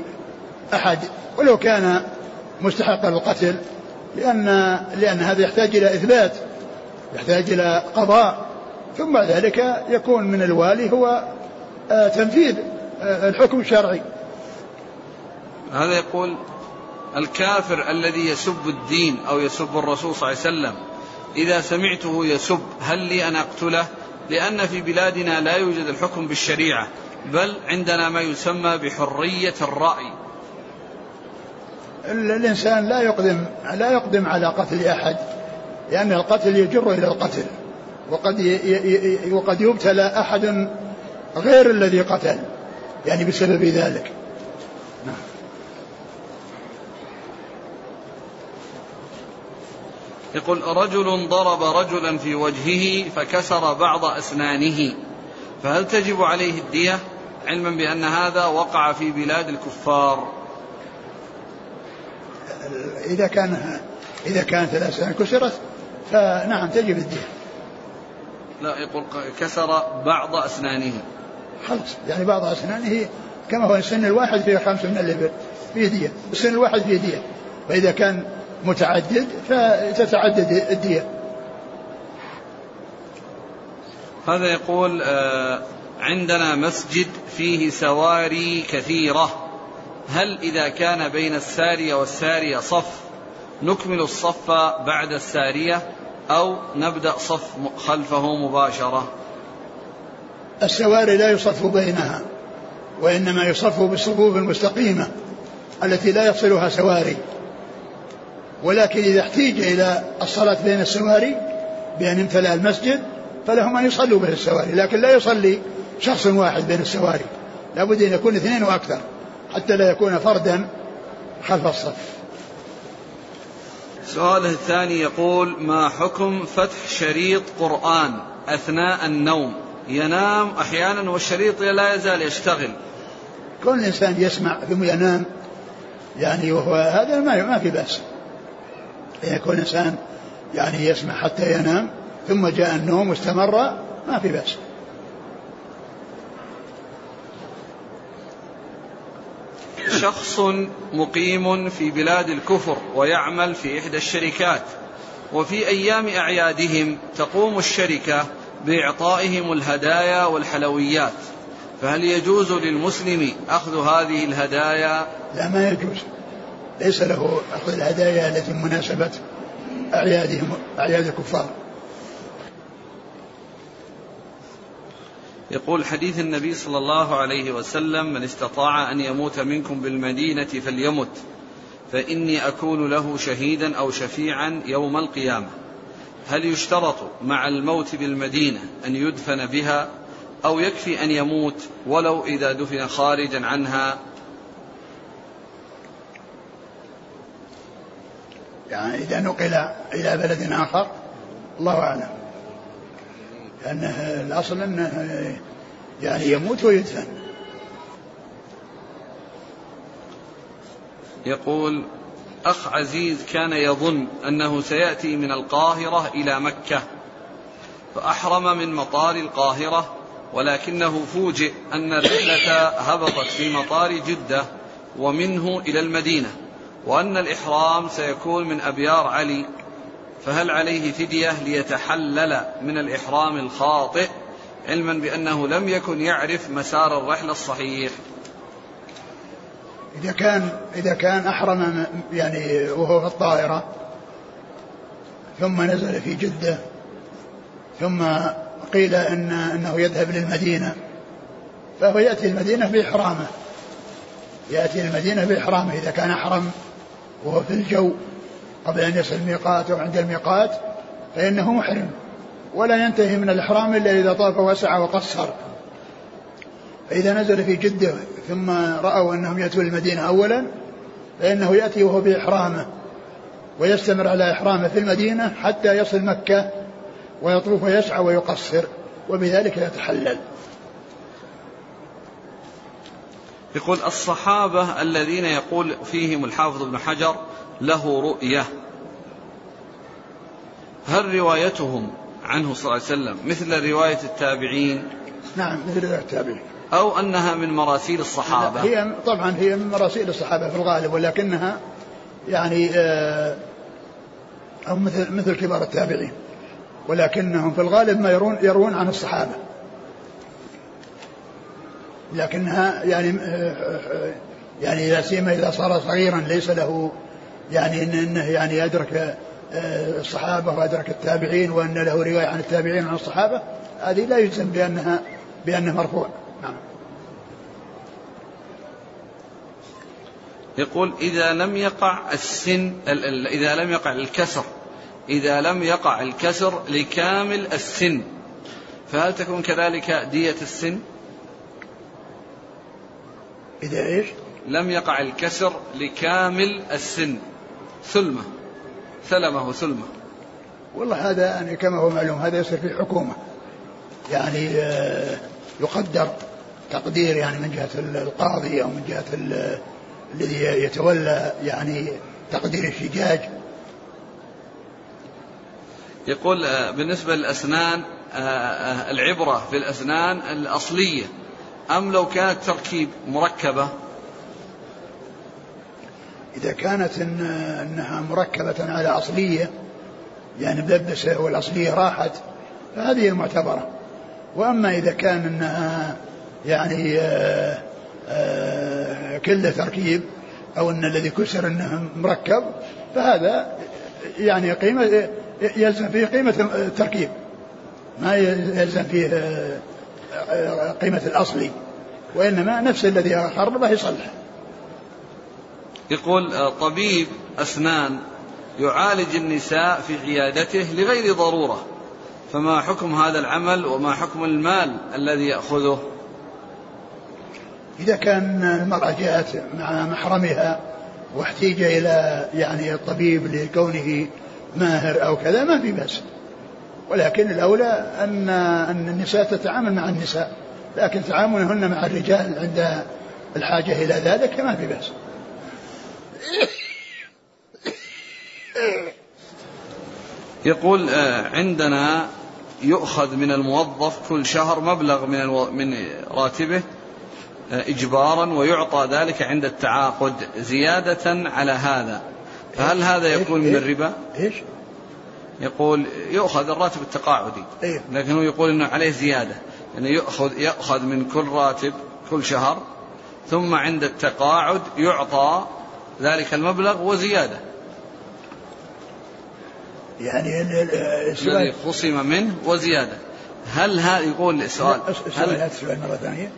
أحد ولو كان مستحقا للقتل لأن لأن هذا يحتاج إلى إثبات يحتاج إلى قضاء ثم بعد ذلك يكون من الوالي هو آه، تنفيذ آه، الحكم الشرعي. هذا يقول الكافر الذي يسب الدين أو يسب الرسول صلى الله عليه وسلم إذا سمعته يسب هل لي أن أقتله؟ لأن في بلادنا لا يوجد الحكم بالشريعة. بل عندنا ما يسمى بحرية الرأي الإنسان لا يقدم لا يقدم على قتل أحد لأن القتل يجر إلى القتل وقد وقد يبتلى أحد غير الذي قتل يعني بسبب ذلك. يقول رجل ضرب رجلا في وجهه فكسر بعض أسنانه فهل تجب عليه الدية علما بأن هذا وقع في بلاد الكفار؟ إذا كان إذا كانت الأسنان كسرت فنعم تجب الدية. لا يقول كسر بعض أسنانه. خلاص يعني بعض أسنانه كما هو السن الواحد فيه خمس من الإبل فيه دية. السن الواحد فيه دية. فإذا كان متعدد فتتعدد الدية. هذا يقول آه، عندنا مسجد فيه سواري كثيرة. هل إذا كان بين السارية والسارية صف نكمل الصف بعد السارية أو نبدأ صف خلفه مباشرة؟ السواري لا يصف بينها وإنما يصف بالصفوف المستقيمة التي لا يفصلها سواري. ولكن إذا احتيج إلى الصلاة بين السواري بأن امتلأ المسجد فلهم أن يصلوا بين السواري لكن لا يصلي شخص واحد بين السواري. لابد أن يكون اثنين وأكثر حتى لا يكون فردا خلف الصف. سؤاله الثاني يقول ما حكم فتح شريط قرآن أثناء النوم؟ ينام أحيانا والشريط لا يزال يشتغل. كل إنسان يسمع ثم ينام يعني وهو هذا ما ما في بأس. يكون إنسان يعني يسمع حتى ينام ثم جاء النوم واستمر ما في بأس. شخص مقيم في بلاد الكفر ويعمل في إحدى الشركات وفي أيام أعيادهم تقوم الشركة بإعطائهم الهدايا والحلويات. فهل يجوز للمسلم أخذ هذه الهدايا؟ لا ما يجوز. ليس له أخذ الهدايا التي مناسبة أعيادهم أعياد الكفار. يقول حديث النبي صلى الله عليه وسلم من استطاع أن يموت منكم بالمدينة فليمت فإني أكون له شهيدا أو شفيعا يوم القيامة. هل يشترط مع الموت بالمدينة أن يدفن بها أو يكفي أن يموت ولو إذا دفن خارجا عنها؟ يعني إذا نقل إلى بلد آخر الله أعلم. لأنه الأصل أنه يعني يموت ويدفن. يقول أخ عزيز كان يظن أنه سيأتي من القاهرة إلى مكة فأحرم من مطار القاهرة ولكنه فوجئ أن الرحلة هبطت في مطار جدة ومنه إلى المدينة وأن الإحرام سيكون من أبيار علي فهل عليه فدية ليتحلل من الإحرام الخاطئ علما بأنه لم يكن يعرف مسار الرحلة الصحيح؟ إذا كان إذا كان أحرم يعني وهو في الطائرة ثم نزل في جدة ثم قيل إن أنه يذهب للمدينة فهو يأتي المدينة بإحرامه. يأتي المدينة بإحرامه إذا كان أحرم وهو في الجو. قبل أن يصل الميقات أو عند الميقات فإنه محرم ولا ينتهي من الإحرام إلا إذا طاف وسعى وقصر. فإذا نزل في جدة ثم رأوا أنهم يأتوا المدينة أولا فإنه يأتي وهو بإحرامه ويستمر على إحرامه في المدينة حتى يصل مكة ويطوف ويسعى ويقصر وبذلك يتحلل. يقول الصحابة الذين يقول فيهم الحافظ ابن حجر له رؤية. هل روايتهم عنه صلى الله عليه وسلم مثل رواية التابعين؟ نعم مثل رواية التابعين. أو أنها من مراسيل الصحابة؟ هي طبعا هي من مراسيل الصحابة في الغالب ولكنها يعني آه، أو مثل مثل كبار التابعين. ولكنهم في الغالب ما يرون يروون عن الصحابة. لكنها يعني آه، آه، يعني لا سيما إذا صار صغيرا ليس له يعني إنه يعني يدرك الصحابة وأدرك التابعين وأن له رواية عن التابعين عن الصحابة هذه لا يجزم بأنها بأنه مرفوع نعم يقول إذا لم يقع السن إذا لم يقع الكسر إذا لم يقع الكسر لكامل السن فهل تكون كذلك دية السن؟ إذا إيش؟ لم يقع الكسر لكامل السن ثلمة ثلمة والله هذا يعني كما هو معلوم هذا يصير في الحكومة يعني آه، يقدر تقدير يعني من جهة القاضي أو من جهة الذي يتولى يعني تقدير الشجاج يقول آه، بالنسبة للأسنان آه، العبرة في الأسنان الأصلية. أم لو كانت تركيب مركبة؟ إذا كانت إن أنها مركبة على أصلية يعني ملبسة والأصلية راحت فهذه المعتبرة وأما إذا كان أنها يعني آه، آه، كله تركيب أو أن الذي كسر أنه مركب فهذا يعني قيمة يلزم فيه قيمة التركيب. ما يلزم فيه آه، قيمة الأصلي. وإنما نفس الذي خربه يصلح. يقول آه، طبيب أسنان يعالج النساء في عيادته لغير ضرورة فما حكم هذا العمل وما حكم المال الذي يأخذه؟ إذا كان المرأة جاءت مع محرمها واحتيج إلى يعني الطبيب لكونه ماهر أو كذا ما في بأس. ولكن الأولى أن أن النساء تتعامل مع النساء لكن تعاملهن مع الرجال عند الحاجة إلى ذلك ما في بأس. يقول آه، عندنا يؤخذ من الموظف كل شهر مبلغ من من راتبه آه، إجبارا ويعطى ذلك عند التعاقد زيادة على هذا فهل هذا يكون من الربا؟ إيش؟ يقول يؤخذ الراتب التقاعدي إيه؟ لكن هو يقول إنه عليه زيادة يعني ياخذ ياخذ من كل راتب كل شهر ثم عند التقاعد يعطى ذلك المبلغ وزيادة. يعني الذي خصم منه وزيادة. هل هذا يقول السؤال هل مرة ثانية.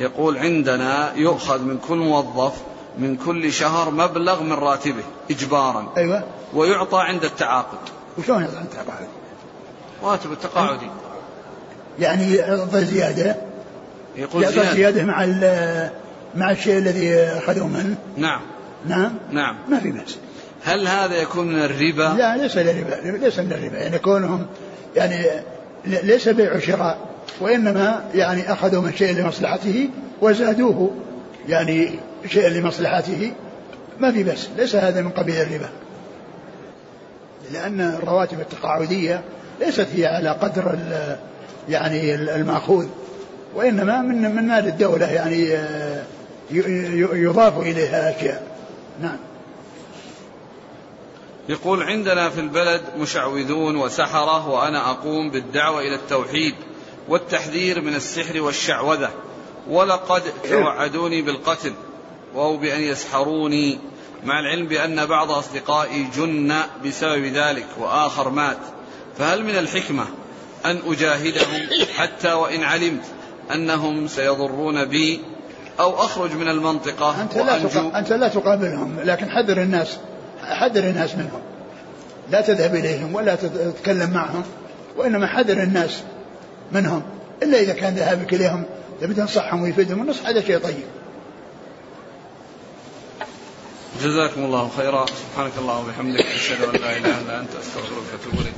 يقول عندنا يؤخذ من كل موظف من كل شهر مبلغ من راتبه إجبارا. أيوة. ويعطى عند التعاقد. وشلون يعطى عند التعاقد؟ راتب التقاعدي. يعني يعطى زيادة. يقول زيادة, زيادة مع مع الشيء الذي أخذوه منه. نعم. نعم؟ نعم. ما في بأس. هل هذا يكون من الربا؟ لا ليس من الربا ليس من الربا. يعني كونهم يعني ليس بيع وشراء وإنما يعني أخذوا من شيء لمصلحته وزادوه. يعني شيء لمصلحته. ما في بس ليس هذا من قبيل الربا. لأن الرواتب التقاعدية ليست هي على قدر يعني المأخوذ. وإنما من من مال الدولة يعني آه، يضاف إليها أشياء. نعم. يقول عندنا في البلد مشعوذون وسحرة وأنا أقوم بالدعوة إلى التوحيد والتحذير من السحر والشعوذة. ولقد توعدوني بالقتل أو بأن يسحروني مع العلم بأن بعض أصدقائي جن بسبب ذلك وآخر مات. فهل من الحكمة أن أجاهدهم حتى وإن علمت أنهم سيضرون بي أو أخرج من المنطقة أنت لا, تقا... أنت لا تقابلهم لكن حذر الناس حذر الناس منهم. لا تذهب إليهم ولا تتكلم معهم وإنما حذر الناس منهم إلا إذا كان ذهابك إليهم. تبي تنصحهم ويفيدهم النصح هذا شيء طيب. جزاكم الله خيرا. سبحانك اللهم وبحمدك أشهد أن لا إله إلا أنت أستغفرك وأتوب إليك.